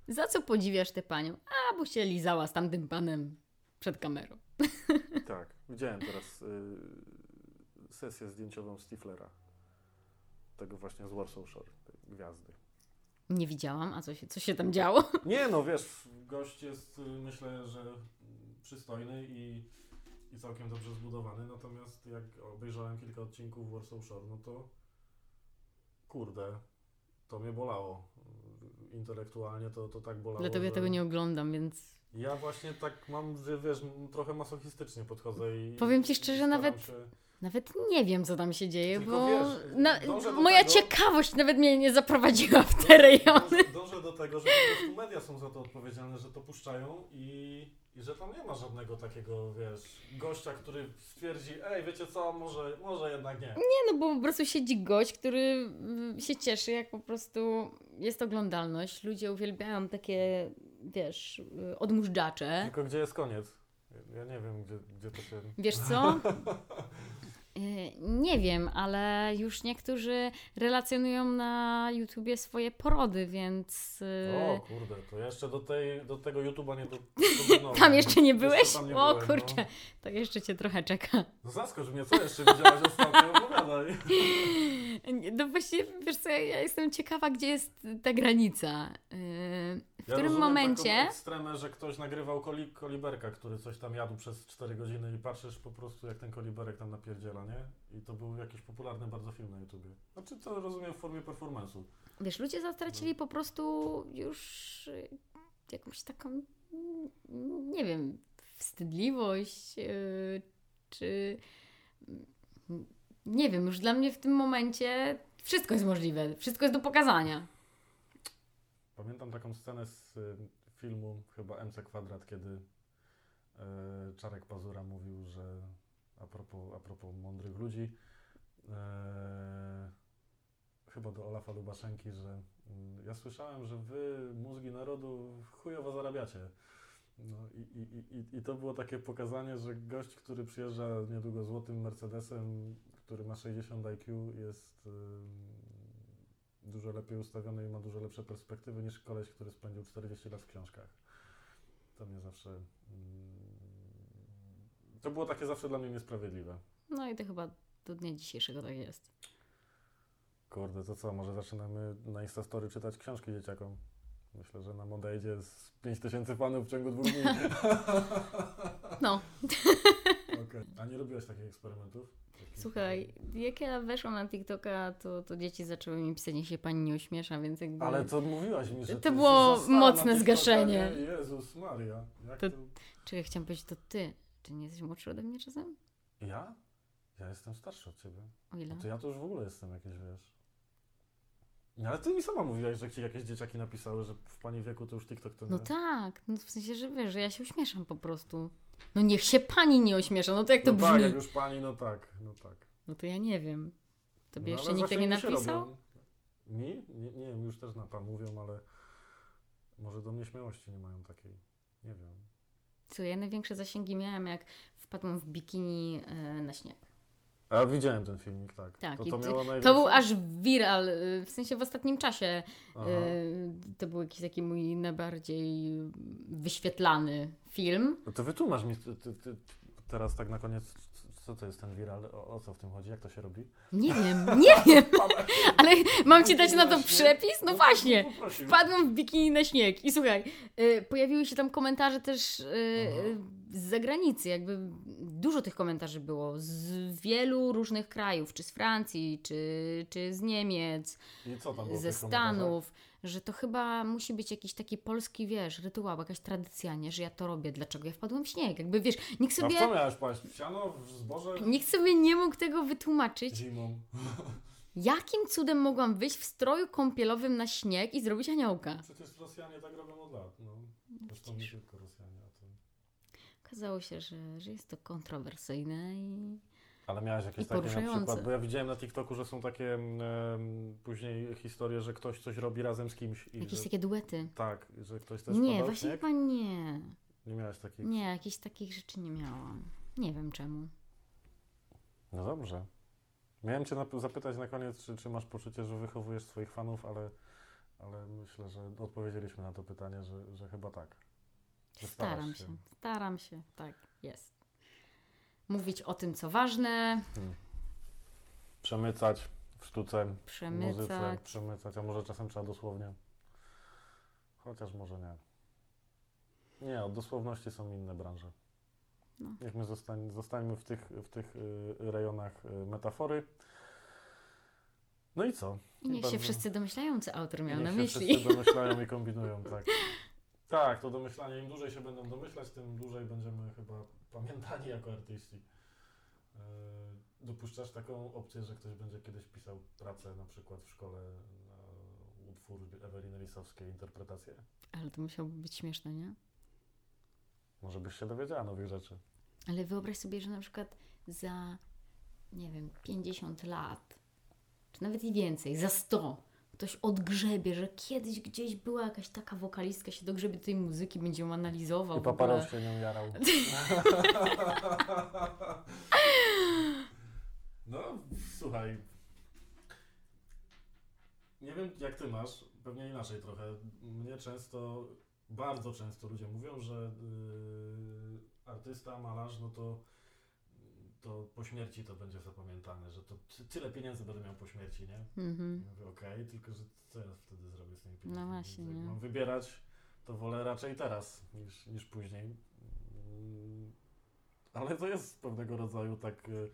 Za co podziwiasz tę panią? A, bo się lizała z tamtym panem przed kamerą. Tak, widziałem teraz y, sesję zdjęciową Stiflera. Tego właśnie z Warsaw Shore, tej gwiazdy. Nie widziałam, a co się, co się tam działo? Nie no, wiesz, gość jest y, myślę, że przystojny i, i całkiem dobrze zbudowany, natomiast jak obejrzałem kilka odcinków Warsaw Shore, no to kurde, to mnie bolało. Intelektualnie to, to tak bolało, Dlatego ja że... tego nie oglądam, więc Ja właśnie tak mam, że wiesz, trochę masochistycznie podchodzę i... Powiem ci szczerze, nawet Się... nawet nie wiem, co tam się dzieje, Tylko bo wiesz, na, moja tego- ciekawość nawet mnie nie zaprowadziła w te rejony. Dążę, dążę do tego, że po prostu media są za to odpowiedzialne, że to puszczają i, i że tam nie ma żadnego takiego, wiesz, gościa, który stwierdzi, ej, wiecie co, może, może jednak nie. Nie, no bo po prostu siedzi gość, który mm, się cieszy, jak po prostu jest oglądalność. Ludzie uwielbiają takie, wiesz, y, odmóżdżacze. Tylko gdzie jest koniec? Ja nie wiem, gdzie, gdzie to się... Wiesz co? Y, Nie wiem, ale już niektórzy relacjonują na YouTubie swoje porody, więc y, O kurde, to ja jeszcze do, tej, do tego YouTube'a nie do, dobrnąłem. tam jeszcze nie byłeś? tam nie o byłem, kurczę, No. to jeszcze cię trochę czeka. no zaskocz mnie, co jeszcze widziałaś ostatnio? Opowiadaj. No właśnie, wiesz co, ja jestem ciekawa, gdzie jest ta granica. Y, W Ja którym momencie... Taką ekstremę, że ktoś nagrywał koli, koliberka, który coś tam jadł przez 4 godziny i patrzysz po prostu jak ten koliberek tam napierdziela, nie? I to był jakiś popularny bardzo film na YouTubie. Znaczy to rozumiem w formie performance'u. Wiesz, ludzie zatracili po prostu już y, jakąś taką, nie wiem, wstydliwość, y, czy mm, nie wiem, już dla mnie w tym momencie wszystko jest możliwe, wszystko jest do pokazania. Pamiętam taką scenę z y, filmu chyba MC Kwadrat, kiedy Czarek Pazura mówił, że a propos, a propos mądrych ludzi, y, chyba do Olafa Lubaszenki, że y, ja słyszałem, że wy, mózgi narodu, chujowo zarabiacie. No i, i, i, I to było takie pokazanie, że gość, który przyjeżdża niedługo złotym Mercedesem, który ma 60 IQ, jest y, dużo lepiej ustawiony i ma dużo lepsze perspektywy niż koleś, który spędził 40 lat w książkach. To mnie zawsze. To było takie zawsze dla mnie niesprawiedliwe. No i to chyba do dnia dzisiejszego tak jest. Kurde, to co, może zaczynamy na Instastory czytać książki dzieciakom? Myślę, że nam odejdzie z 5000 fanów w ciągu dwóch dni. No, Okej. A nie robiłeś takich eksperymentów? Takich- słuchaj, jak ja weszłam na TikToka, to, to dzieci zaczęły mi pisać, niech się pani nie ośmiesza, więc jakby... Ale to mówiłaś mi, że To było mocne zgaszenie. nie? Jezus Maria. Jak To- to... Czekaj, chciałam powiedzieć, to ty. Czy nie jesteś młodszy ode mnie czasem? Ja? Ja jestem starszy od ciebie. O ile? No to ja to już w ogóle jestem jakiś, wiesz. No ale ty mi sama mówiłaś, że ci jakieś dzieciaki napisały, że w pani wieku to już TikTok to nie... No tak, no w sensie, że wiesz, że ja się uśmieszam po prostu. No niech się pani nie ośmiesza, no to jak to no tak, brzmi? jak już pani, no tak, no tak. No to ja nie wiem. Tobie no, jeszcze nikt tak nie napisał? Mi? Nie, nie wiem, już też na pan mówią, ale może do mnie śmiałości nie mają takiej. Nie wiem. Co ja największe zasięgi miałam, jak wpadłam w bikini e, na śnieg. A widziałem ten filmik, tak. Tak, to, to, ty- To był aż viral, y, w sensie w ostatnim czasie. Aha. y, To był jakiś taki mój najbardziej wyświetlany film. No to wytłumacz mi ty, ty, teraz tak na koniec, co to jest ten viral, o, o co w tym chodzi, jak to się robi? Nie wiem, nie wiem, ale mam ci dać na to przepis? No właśnie. poprosił. Wpadłam w bikini na śnieg. I słuchaj, y, pojawiły się tam komentarze też y, y, z zagranicy, jakby dużo tych komentarzy było. Z wielu różnych krajów, czy z Francji, czy, czy z Niemiec, I co tam było w ze tych komentarzach? Stanów, że to chyba musi być jakiś taki polski, wiesz, rytuał, jakaś tradycja, nie, że ja to robię, dlaczego ja wpadłam w śnieg, jakby wiesz, nikt A sobie, w co miałeś paść? W siano? W zboże? nikt sobie nie mógł tego wytłumaczyć, Zimą. jakim cudem mogłam wyjść w stroju kąpielowym na śnieg i zrobić aniołka. Przecież Rosjanie tak robią od lat. No. Zresztą nie tylko Rosjanie. A to... Okazało się, że, że jest to kontrowersyjne i Ale miałeś jakieś takie na przykład, bo ja widziałem na TikToku, że są takie em, później historie, że ktoś coś robi razem z kimś. I jakieś że, takie duety. Tak, że ktoś też Nie, właśnie śnieg? chyba nie. Nie miałeś takich? Nie, jakichś takich rzeczy nie miałam. Nie wiem czemu. No dobrze. Miałem Cię na, zapytać na koniec, czy, czy masz poczucie, że wychowujesz swoich fanów, ale, ale myślę, że odpowiedzieliśmy na to pytanie, że, że chyba tak. Że Staram się. Staram się, tak, jest. Mówić o tym, co ważne, Przemycać w sztuce, w muzyce, przemycać. przemycać, a może czasem trzeba dosłownie. Chociaż może nie. Nie, od dosłowności są inne branże. No. Niech my zostań, zostańmy w tych, w tych y, rejonach y, metafory. No i co? I niech się Bardzo- wszyscy domyślają, co autor miał Niech na się myśli. wszyscy domyślają i kombinują, tak. Tak, to domyślanie, im dłużej się będą domyślać, tym dłużej będziemy chyba pamiętani jako artyści. Yy, Dopuszczasz taką opcję, że ktoś będzie kiedyś pisał pracę na przykład w szkole na utwór Eweliny Lisowskiej, interpretację? Ale to musiałoby być śmieszne, nie? Może byś się dowiedziała nowych rzeczy. Ale wyobraź sobie, że na przykład za, nie wiem, 50 lat, czy nawet i więcej, za 100, ktoś odgrzebie, że kiedyś gdzieś była jakaś taka wokalistka, się dogrzebie tej muzyki, będzie ją analizował. I paparosz się nią jarał. No, słuchaj. Nie wiem, jak ty masz, pewnie inaczej trochę. Mnie często, bardzo często ludzie mówią, że yy, artysta, malarz, no to, to po śmierci to będzie zapamiętane, że to ty- tyle pieniędzy będę miał po śmierci, nie? Mhm. Mówię, okej, tylko że co ja wtedy zrobię z tymi pieniędzmi? No właśnie, jak nie? mam wybierać, to wolę raczej teraz niż, niż później. Mm, Ale to jest pewnego rodzaju tak, y,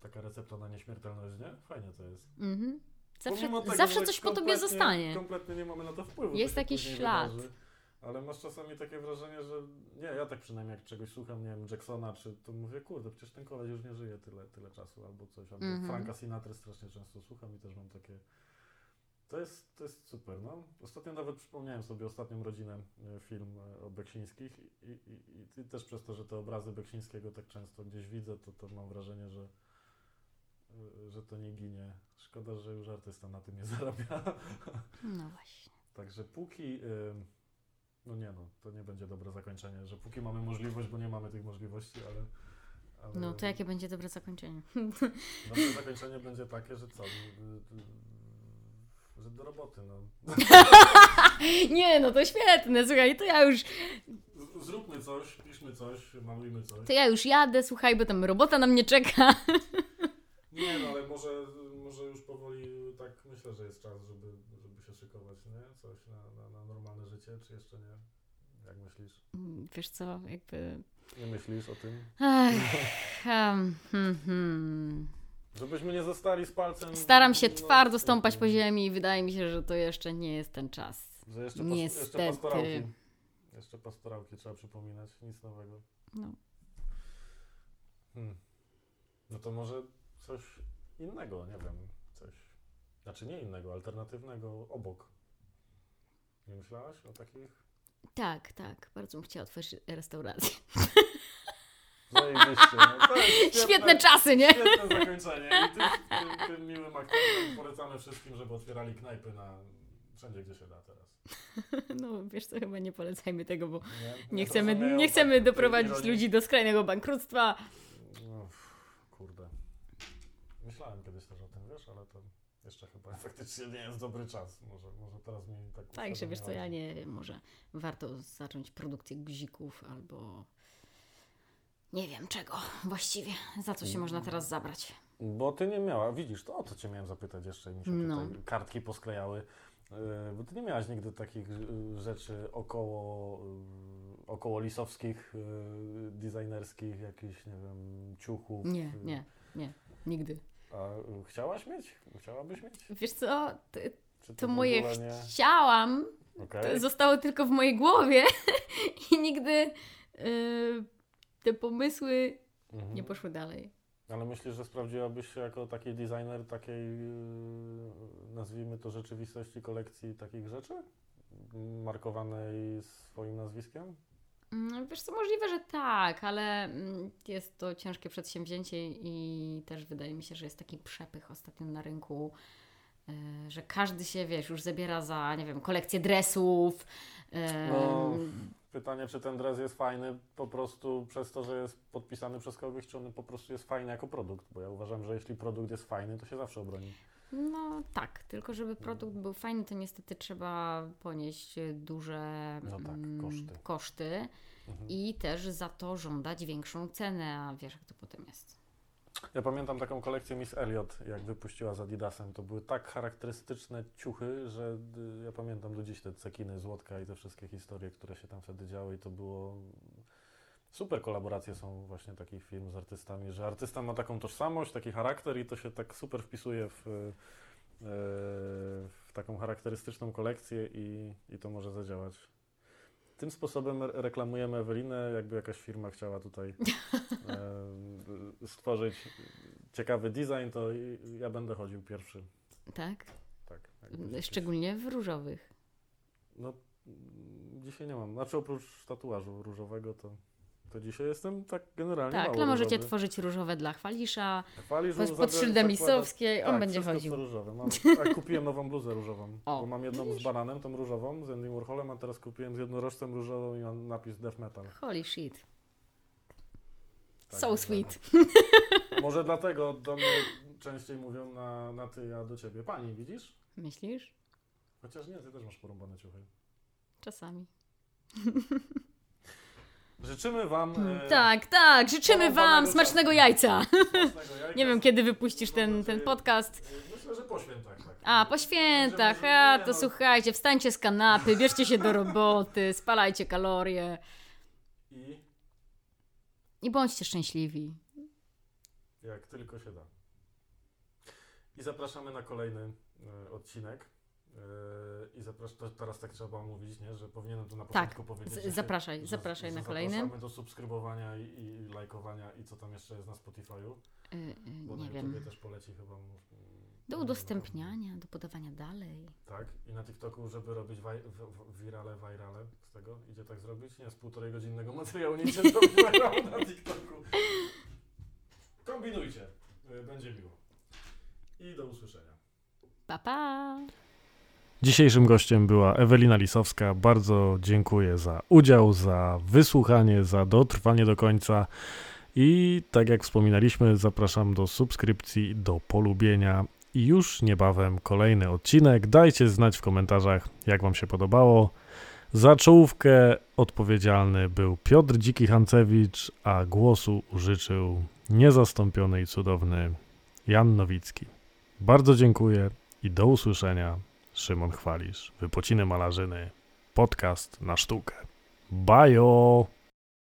taka recepta na nieśmiertelność, nie? Fajnie to jest. Mhm. Zawsze, tego, zawsze coś po tobie zostanie. Kompletnie nie mamy na to wpływu. Jest się jakiś ślad. wydarzy. Ale masz czasami takie wrażenie, że nie, ja tak przynajmniej jak czegoś słucham, nie wiem, Jacksona, czy to mówię, kurde, przecież ten koleś już nie żyje tyle, tyle czasu, albo coś, albo Mhm. Franka Sinatra strasznie często słucham i też mam takie... To jest, to jest super, no. Ostatnio nawet przypomniałem sobie ostatnią rodzinę, e, film e, o Beksińskich i, i, i, też przez to, że te obrazy Beksińskiego tak często gdzieś widzę, to, to mam wrażenie, że, e, że to nie ginie. Szkoda, że już artysta na tym nie zarabia. No właśnie. Także póki. No nie no, to nie będzie dobre zakończenie, że póki mamy możliwość, bo nie mamy tych możliwości, ale. ale No to jakie będzie dobre zakończenie? Dobre zakończenie będzie takie, że co? y, y, Że do roboty, no. Nie, no to świetne, słuchaj, to ja już, Zróbmy coś, piszmy coś, malujmy coś. to ja już jadę, słuchaj, bo tam robota na mnie czeka. Nie no, ale może, może już powoli tak myślę, że jest czas, żeby, nie? Coś na, na, na normalne życie, czy jeszcze nie? Jak myślisz? Wiesz co, jakby... Nie myślisz o tym? Ech, em, hmm, hmm. Żebyśmy nie zostali z palcem. Staram się no, twardo stąpać po ziemi i wydaje mi się, że to jeszcze nie jest ten czas. Że jeszcze, pas, jeszcze Niestety. pastorałki. Jeszcze pastorałki trzeba przypominać, nic nowego. No. Hmm. No to może coś innego, nie wiem. Znaczy nie innego, alternatywnego obok. Nie myślałaś o takich? Tak, tak, bardzo bym chciała otworzyć restaurację. Zajebiście. No, jest Świetne czasy, nie? Świetne zakończenie. I tym, tym, tym miłym akcentem polecamy wszystkim, żeby otwierali knajpy na wszędzie, gdzie się da teraz. No wiesz co, chyba nie polecajmy tego, bo Nie, nie chcemy, nie chcemy tak- doprowadzić ludzi do skrajnego bankructwa. No, pff, kurde. Myślałem kiedyś też o tym, wiesz, ale to jeszcze chyba faktycznie nie jest dobry czas. Może, może teraz mi tak Tak, że wiesz co, ja nie może warto zacząć produkcję guzików albo nie wiem czego właściwie, za co się można teraz zabrać. Bo ty nie miała, widzisz, to o to cię miałem zapytać jeszcze, mi się No. tutaj kartki posklejały. Yy, Bo ty nie miałaś nigdy takich yy, rzeczy około, yy, około lisowskich, designerskich, jakichś, nie wiem, ciuchów. Nie, nie, nie, nigdy. A yy, chciałaś mieć? Chciałabyś mieć? Wiesz co, to, to w moje nie? chciałam, to zostało tylko w mojej głowie i nigdy y, te pomysły Mhm. nie poszły dalej. Ale myślisz, że sprawdziłabyś się jako taki designer takiej, yy, nazwijmy to, rzeczywistości kolekcji takich rzeczy? Markowanej swoim nazwiskiem? Mm, Wiesz co, możliwe, że tak, ale mm, jest to ciężkie przedsięwzięcie i też wydaje mi się, że jest taki przepych ostatnio na rynku, y, że każdy się, wiesz, już zabiera za, nie wiem, kolekcję dresów. y, No, Pytanie, czy ten dres jest fajny po prostu przez to, że jest podpisany przez kogoś, czy on po prostu jest fajny jako produkt? Bo ja uważam, że jeśli produkt jest fajny, to się zawsze obroni. No tak, tylko żeby produkt był fajny, to niestety trzeba ponieść duże No tak, mm, koszty. koszty Mhm. i też za to żądać większą cenę, a wiesz jak to potem jest. Ja pamiętam taką kolekcję Miss Elliot, jak wypuściła z Adidasem. To były tak charakterystyczne ciuchy, że y, ja pamiętam do dziś te cekiny, złotka i te wszystkie historie, które się tam wtedy działy i to było... Super kolaboracje są właśnie takich firm z artystami, że artysta ma taką tożsamość, taki charakter i to się tak super wpisuje w, y, w taką charakterystyczną kolekcję i, i to może zadziałać. Tym sposobem re- reklamujemy Ewelinę, jakby jakaś firma chciała tutaj e, stworzyć ciekawy design, to ja będę chodził pierwszy. Tak? Tak. jakieś- Szczególnie w różowych. No, dzisiaj nie mam. Znaczy oprócz tatuażu różowego, to, to dzisiaj jestem tak generalnie Tak, mało ale możecie różowy. tworzyć różowe dla chwalisza, Chwalisz, pod, pod szyldem Lisowskiej, on tak, będzie chodził. To różowe. Mam, a kupiłem nową bluzę różową, O, bo mam jedną z widzisz? bananem, tą różową, z Andy Warholem, a teraz kupiłem z jednorożcem różową i mam napis death metal. Holy shit. Tak, so sweet. Może dlatego do mnie częściej mówią na, na ty, a do ciebie. Pani, widzisz? Myślisz? Chociaż nie, ty też masz porąbane ciuchy. Czasami. Życzymy wam... e, Tak, tak, życzymy Wam smacznego jajca. smacznego jajka. Nie wiem, kiedy wypuścisz ten, ten podcast. Myślę, że po świętach. Tak. A, po świętach, a to no. słuchajcie, wstańcie z kanapy, bierzcie się do roboty, spalajcie kalorie I i bądźcie szczęśliwi. jak tylko się da. I zapraszamy na kolejny e, odcinek. E, I zapraszam, teraz tak trzeba mówić, nie? że powinienem to na Tak, początku powiedzieć. z- że się- zapraszaj, że- zapraszaj że na kolejny. Zapraszamy do subskrybowania i, i lajkowania i co tam jeszcze jest na Spotify'u. Y, y, Bo nie na wiem. Też poleci chyba. Do udostępniania, do podawania dalej. Tak, i na TikToku, żeby robić waj, w, w, wirale, virale z tego, idzie tak zrobić? Nie, z półtorej godzinnego materiału nie idzie zrobić na TikToku. Kombinujcie, y, będzie miło. I do usłyszenia. Pa, pa! Dzisiejszym gościem była Ewelina Lisowska. Bardzo dziękuję za udział, za wysłuchanie, za dotrwanie do końca. I tak jak wspominaliśmy, zapraszam do subskrypcji, do polubienia. I już niebawem kolejny odcinek. Dajcie znać w komentarzach, jak Wam się podobało. Za czołówkę odpowiedzialny był Piotr Dziki-Hancewicz, a głosu użyczył niezastąpiony i cudowny Jan Nowicki. Bardzo dziękuję i do usłyszenia. Szymon Chwalisz, Wypociny Malarzyny, podcast na sztukę. Bajo!